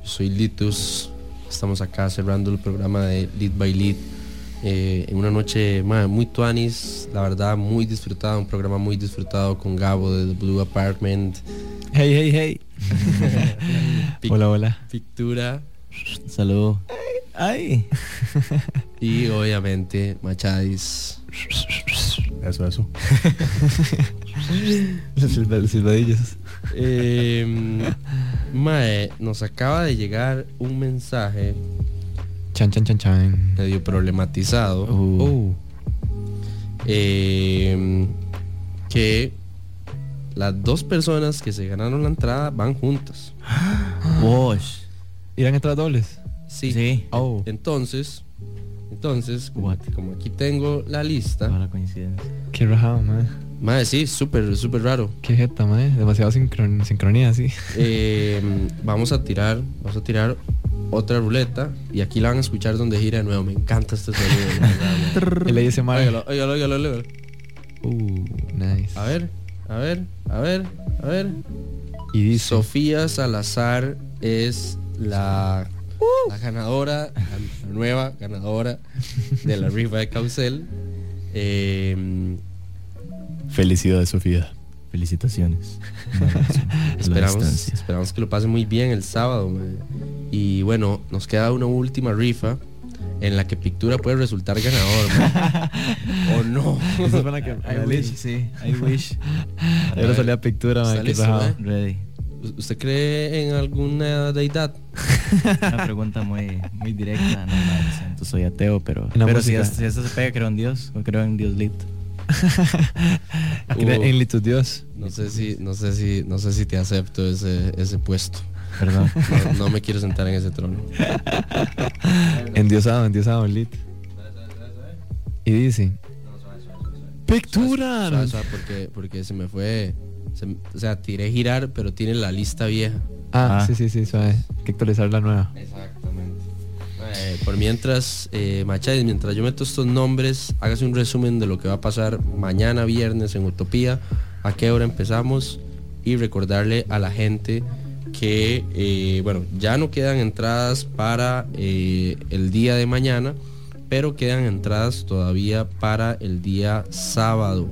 Yo soy Litus. Estamos acá cerrando el programa de Lead by Lead. eh, en una noche ma, muy tuanis, la verdad muy disfrutado, un programa muy disfrutado con Gabo de The Blue Apartment. Hey, hey, hey. *laughs* Pic- hola, hola. Pictura. Saludo. Ay. Y obviamente Machadis. Eso, *laughs* eso. Los silba- los silbadillos. Eh, mae, nos acaba de llegar un mensaje Chan, chan, chan, chan. medio problematizado. Uh. Eh, que las dos personas que se ganaron la entrada van juntas. *gasps* Wash. ¿Irán a entrar dobles? Sí. Sí. Oh. Entonces, entonces, como, como aquí tengo la lista, Mala coincidencia. Qué rajado, mae. mae, sí, súper, súper raro. Qué jeta, mae. Demasiado sincron- sincronía, sí. Eh, vamos a tirar, vamos a tirar otra ruleta y aquí la van a escuchar donde gira de nuevo. Me encanta este sonido. El *laughs* ASMR. Óigalo, óigalo, óigalo, óigalo. Uh, nice. A ver, a ver, a ver, a ver. Y dice. Sofía Salazar es la, la ganadora, la nueva ganadora de la rifa de Causel. Eh, Felicidades, Sofía. Felicitaciones. *laughs* Esperamos, esperamos que lo pase muy bien el sábado. Y bueno, nos queda una última rifa en la que Pictura puede resultar ganador. *laughs* ¿O no? Que- *laughs* I la wish, sí. I wish. Salía pintura, mae. ¿está Qué listo, rajado. mae? Ready. ¿U- ¿Usted cree en alguna deidad? Una pregunta muy, muy directa. No, no, siento, soy ateo, pero, En pero si, esto, si esto se pega, creo en Dios. O creo en Dios lit. *laughs* Cree Uh. En Litus Dios. No sé si, no sé si, no sé si te acepto ese, ese puesto. Perdón. No, no me quiero sentar en ese trono. Endiosado, endiosado, Lit. Y dice. ¡Pictura! Suave, suave, porque, porque se me fue. Se o sea, tiré girar, pero tiene la lista vieja. Ah, Ah. sí, sí, sí, suave. Hay que actualizar la nueva. Exactamente. Eh, por mientras, eh, mientras yo meto estos nombres, hágase un resumen de lo que va a pasar mañana viernes en Utopía, a qué hora empezamos y recordarle a la gente que, eh, bueno, ya no quedan entradas para eh, el día de mañana, pero quedan entradas todavía para el día sábado,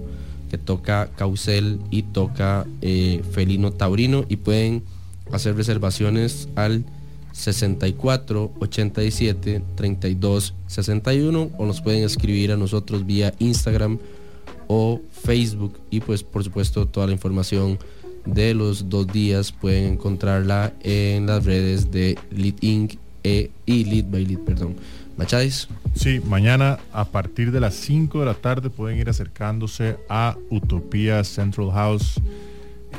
que toca Causel y toca eh, Felino Taurino y pueden hacer reservaciones al 64 87 32 61 o nos pueden escribir a nosotros vía Instagram o Facebook y pues por supuesto toda la información de los dos días pueden encontrarla en las redes de Lead Inc. e- y Lead by Lead, perdón. Machadis, Sí, mañana a partir de las 5 de la tarde pueden ir acercándose a Utopía Central House,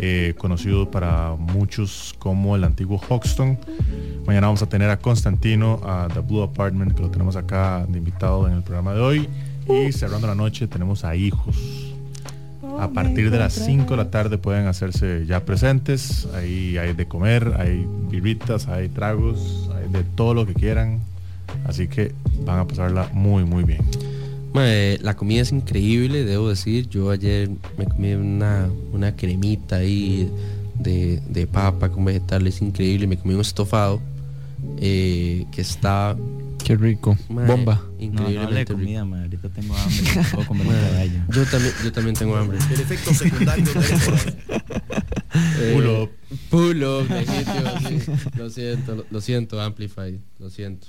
eh, conocido para muchos como el antiguo Hoxton. Mañana vamos a tener a Constantino, a The Blue Apartment, que lo tenemos acá de invitado en el programa de hoy. Y cerrando la noche tenemos a Hijos. A partir de las 5 de la tarde pueden hacerse ya presentes. Ahí hay de comer, hay birritas, hay tragos, hay de todo lo que quieran. Así que van a pasarla muy, muy bien. La comida es increíble, debo decir. Yo ayer me comí una, una cremita ahí de, de papa con vegetales increíble. Me comí un estofado eh, que está Qué rico. Bomba. No, no increíblemente rico. comida, ma. Ahorita tengo hambre. no *laughs* Puedo comer un caballo. Yo también, yo también tengo hambre. El efecto secundario de esto. *laughs* Eh, Pull up. Pull up, legítimo, sí. Lo siento, lo, lo siento, Amplify, lo siento.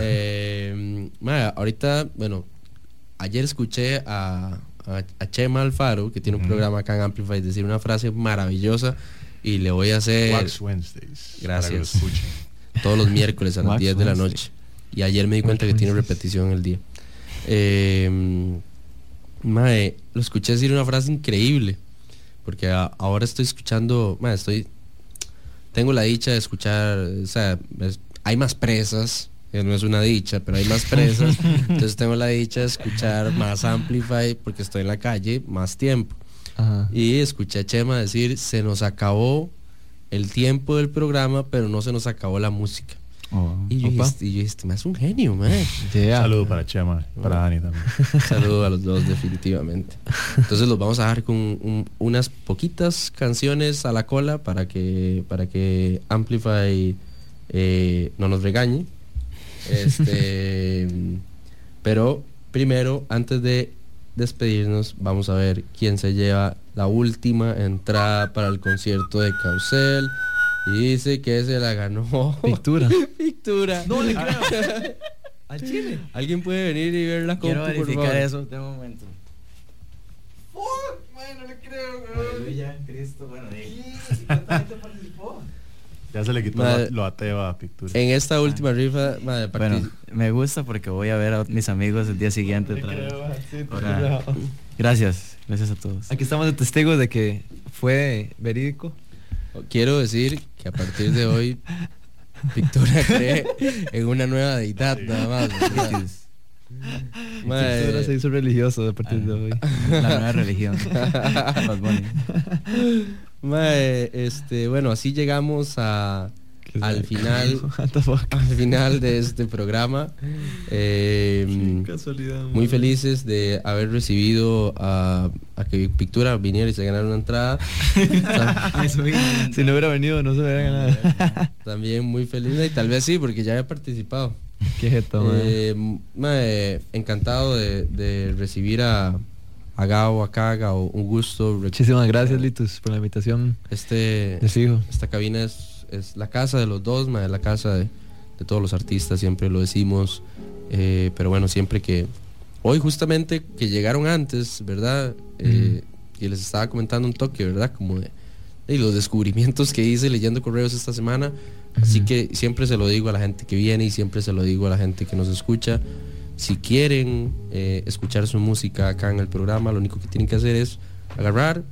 Eh, ahorita, bueno, ayer escuché a, a, a Chema Alfaro, que tiene un programa acá en Amplify, decir una frase maravillosa y le voy a hacer... Wax Wednesdays. lo Gracias. escuchen. *laughs* Todos los miércoles a las Wax 10 de la noche. Y ayer me di cuenta que tiene repetición el día. Eh, mae, lo escuché decir una frase increíble. Porque a- ahora estoy escuchando, mae, estoy... Tengo la dicha de escuchar, o sea, es- hay más presas, que no es una dicha, pero hay más presas. *laughs* entonces tengo la dicha de escuchar más Amplify porque estoy en la calle más tiempo. Ajá. Y escuché a Chema decir, se nos acabó el tiempo del programa, pero no se nos acabó la música. y, yo opa. dije, y yo dije, este mae es un genio, man. *laughs* Saludo para Chema, para Dani también. *laughs* Saludo a los dos, definitivamente. Entonces los vamos a dejar con un- unas poquitas canciones a la cola para que, para que Amplify eh, no nos regañe. Este, *laughs* pero primero, antes de despedirnos, vamos a ver quién se lleva la última entrada para el concierto de Causel. Y dice que se la ganó. Pictura. *laughs* Pictura. No le creo. *laughs* Al chile. ¿Alguien puede venir y ver la Quiero compu, por verificar favor? eso de un momento. no le creo, Aleluya, Cristo, bueno, Ya se le quitó Madre. lo, lo ateo a Pictura. En esta última rifa, madre, Bueno, me gusta porque voy a ver a mis amigos el día siguiente. otra vez. sí, te Ahora, creo. gracias, gracias a todos. Aquí estamos de testigos de que fue verídico. quiero decir que a partir de hoy Victoria cree en una nueva deidad nada más. ¿verdad? Madre. Pictura se hizo religioso a partir de hoy. La nueva religión. *laughs* Mae, este, bueno, así llegamos a al final *laughs* al final de este programa. Eh, casualidad, muy felices de haber recibido a, a que Pictura viniera y se ganara una entrada. *laughs* *laughs* si no hubiera venido, no se hubiera ganado. También muy feliz y tal vez sí, porque ya había participado. Qué. Eh, mae, encantado de, de recibir a, a Gao, a Kaga, o un gusto. Muchísimas gracias, Litus, por la invitación. Este, fijo. esta cabina es, es la casa de los dos, mae, la casa de, de todos los artistas, siempre lo decimos. Eh, pero bueno, siempre que... Hoy justamente que llegaron antes, ¿verdad? Eh, Y les estaba comentando un toque, ¿verdad? Como de, de los descubrimientos que hice leyendo correos esta semana. Así que siempre se lo digo a la gente que viene y siempre se lo digo a la gente que nos escucha. Si quieren eh, escuchar su música acá en el programa, lo único que tienen que hacer es agarrar,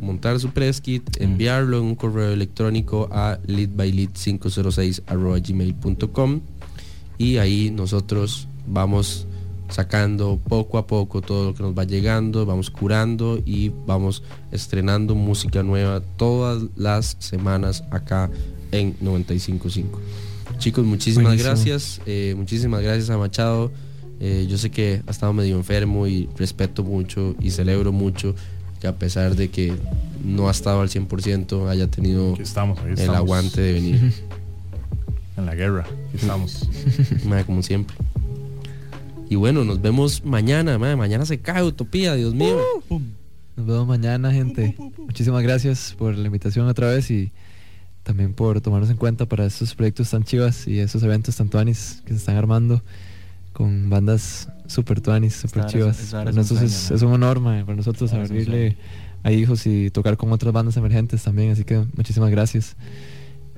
montar su press kit, enviarlo en un correo electrónico a leadbylead506 gmail.com y ahí nosotros vamos sacando poco a poco todo lo que nos va llegando, vamos curando y vamos estrenando música nueva todas las semanas acá en 955. Chicos, muchísimas Buenísimo. gracias, eh, muchísimas gracias a Machado. Eh, yo sé que ha estado medio enfermo y respeto mucho y celebro mucho que a pesar de que no ha estado al 100% haya tenido estamos, el estamos. aguante de venir. *laughs* En la guerra, aquí estamos. *laughs* Como siempre. Y bueno, nos vemos mañana. Mañana se cae Utopía, Dios mío. Nos vemos mañana, gente. Muchísimas gracias por la invitación otra vez y también por tomarnos en cuenta para estos proyectos tan chivas y esos eventos tan tuanis que se están armando con bandas super tuanis, super chivas. es- Para nosotros es, un honor, para nosotros abrirle a hijos y tocar con otras bandas emergentes también, así que muchísimas gracias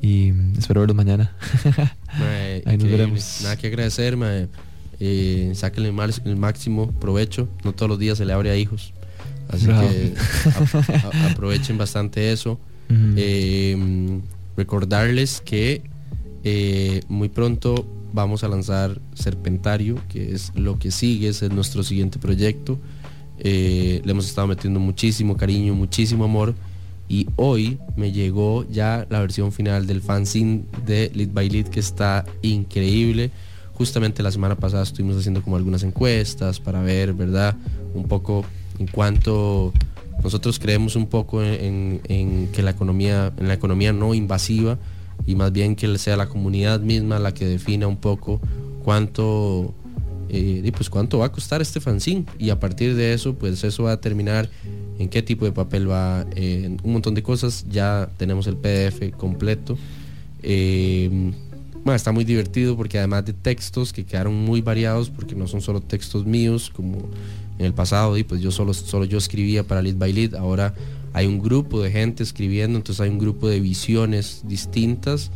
y espero verlos mañana. *laughs* Mae, Ahí nos veremos. Nada que agradecer, mae. Eh, sáquenle el, mal- el máximo provecho. No todos los días se le abre a hijos. Así Bravo. que *laughs* a- a- aprovechen bastante eso. Eh, recordarles que eh, muy pronto vamos a lanzar Serpentario, que es lo que sigue, ese es nuestro siguiente proyecto. Eh, le hemos estado metiendo muchísimo cariño, muchísimo amor. Y hoy me llegó ya la versión final del fanzine de Lead by Lead que está increíble. Justamente la semana pasada estuvimos haciendo como algunas encuestas para ver, ¿verdad? Un poco en cuanto nosotros creemos un poco en, en que la economía, en la economía no invasiva y más bien que sea la comunidad misma la que defina un poco cuánto eh, y pues cuánto va a costar este fanzine. Y a partir de eso pues eso va a determinar en qué tipo de papel va en un montón de cosas. Ya tenemos el PDF completo. Eh, bueno, está muy divertido porque además de textos que quedaron muy variados porque no son solo textos míos como en el pasado y pues yo solo solo yo escribía para Lead by Lead ahora hay un grupo de gente escribiendo entonces hay un grupo de visiones distintas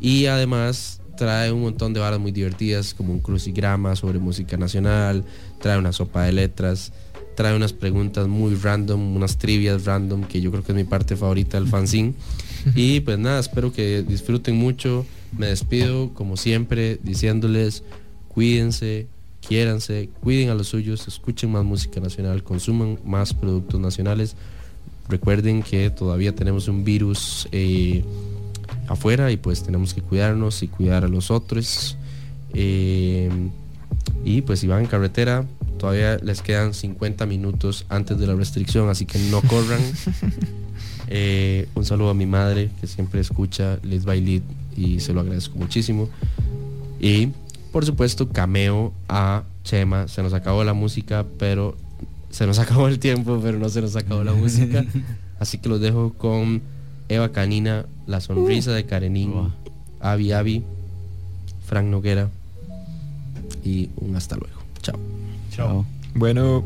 y además trae un montón de varas muy divertidas como un crucigrama sobre música nacional, trae una sopa de letras, trae unas preguntas muy random, unas trivias random que yo creo que es mi parte favorita del fanzine. Y pues nada, espero que disfruten mucho. Me despido como siempre diciéndoles cuídense, quiéranse, cuiden a los suyos, escuchen más música nacional, consuman más productos nacionales. Recuerden que todavía tenemos un virus eh, afuera y pues tenemos que cuidarnos y cuidar a los otros. Eh, y pues si van en carretera, todavía les quedan 50 minutos antes de la restricción, así que no corran. *laughs* Eh, un saludo a mi madre que siempre escucha Liz by Lead y se lo agradezco muchísimo. Y por supuesto, cameo a Chema. Se nos acabó la música, pero se nos *laughs* acabó el tiempo, pero no se nos acabó la música. *laughs* Así que los dejo con Eva Canina, La Sonrisa de Karenín. Avi Avi, Frank Noguera y un hasta luego. Chao. Chao. Bueno.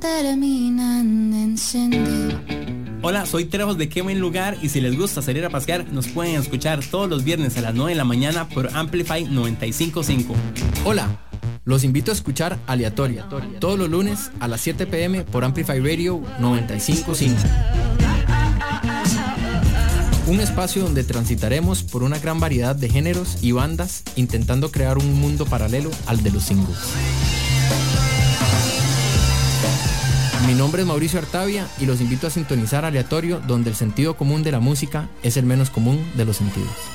Terminan de encender. Hola, soy Trejos de Qué Buen Lugar y si les gusta salir a pasear, nos pueden escuchar todos los viernes a las 9 de la mañana por Amplify 955. Hola, los invito a escuchar Aleatoria todos los lunes a las 7 pm por Amplify Radio 955. Un espacio donde transitaremos por una gran variedad de géneros y bandas intentando crear un mundo paralelo al de los singles. Mi nombre es Mauricio Artavia y los invito a sintonizar Aleatorio donde el sentido común de la música es el menos común de los sentidos.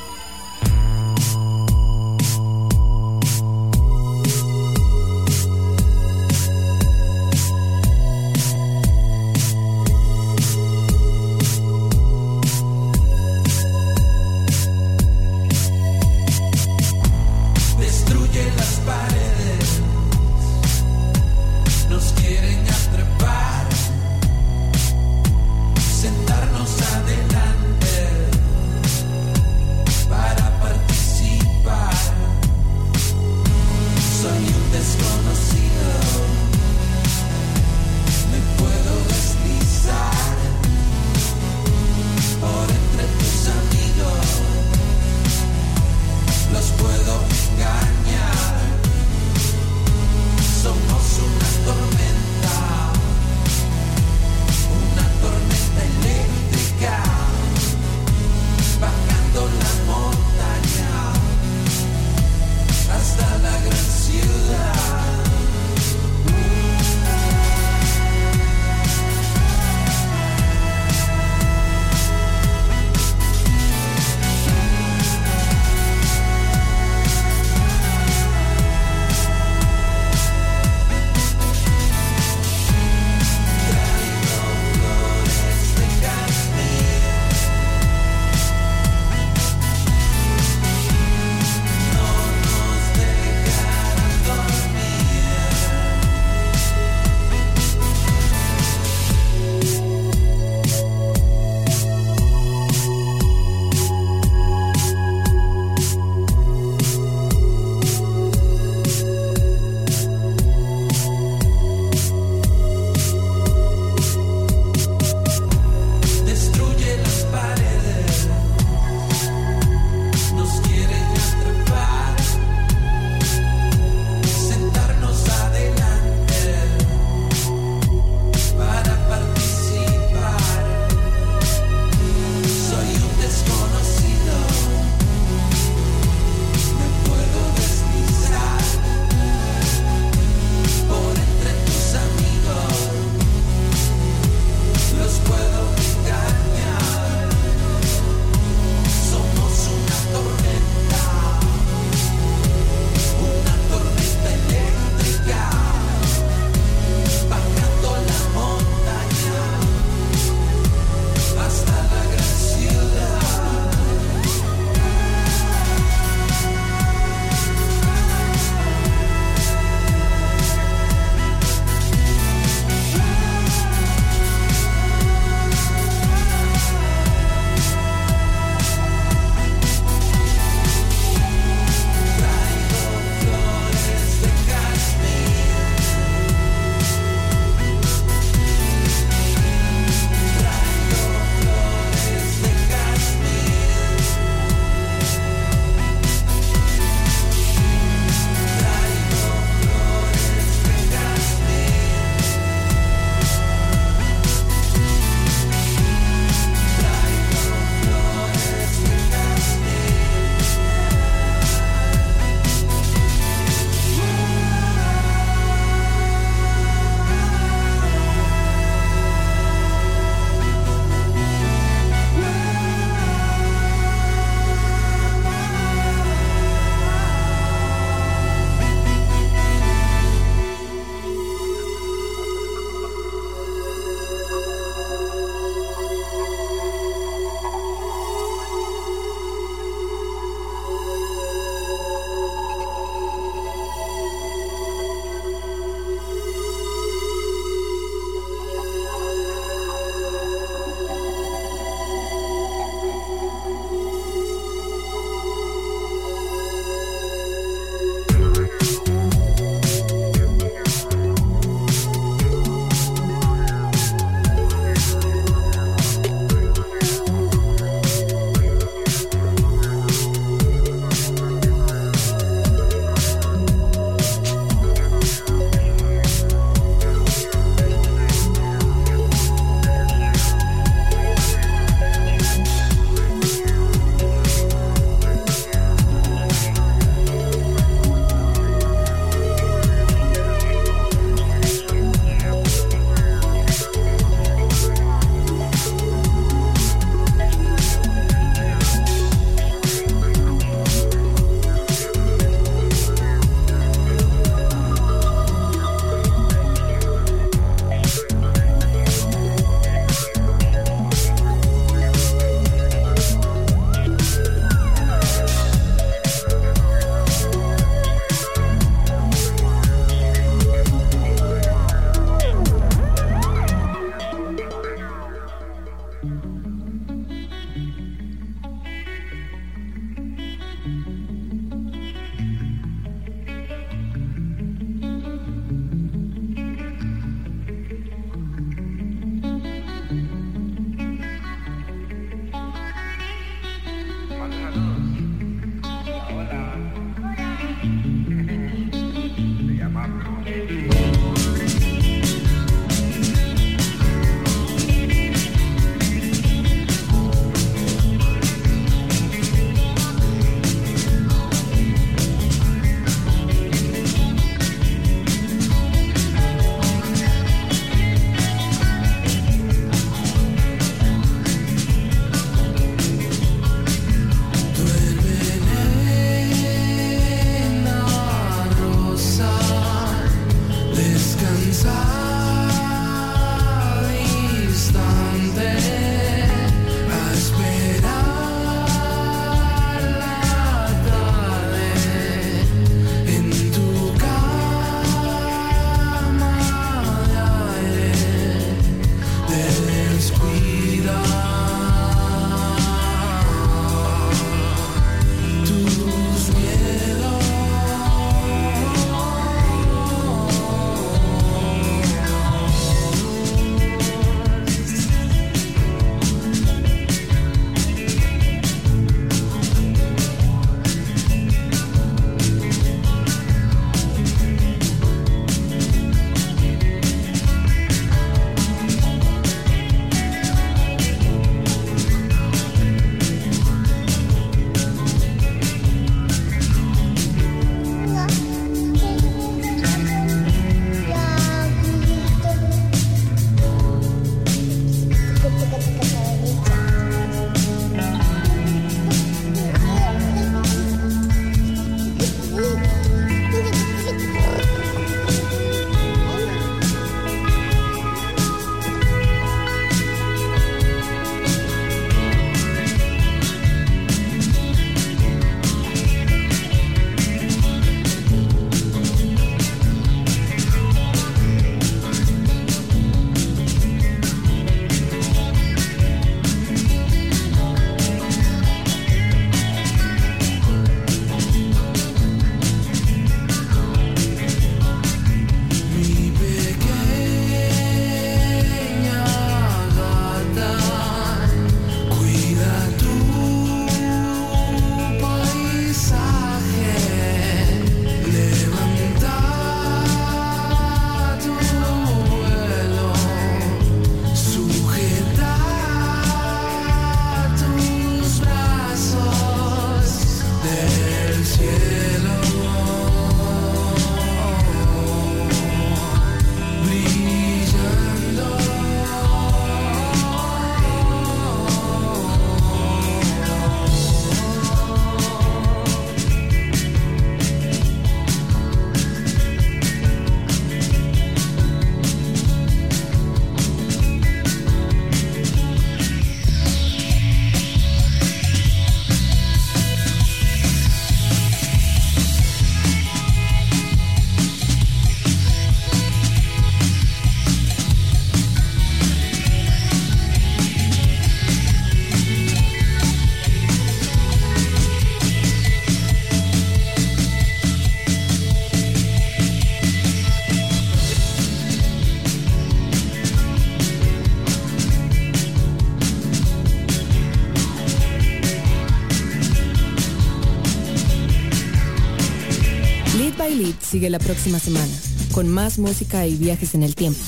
Sigue la próxima semana, con más música y viajes en el tiempo.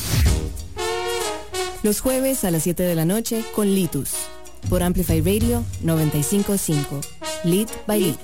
Los jueves a las 7 de la noche con Litus, por Amplify Radio 955. Lead by Lead.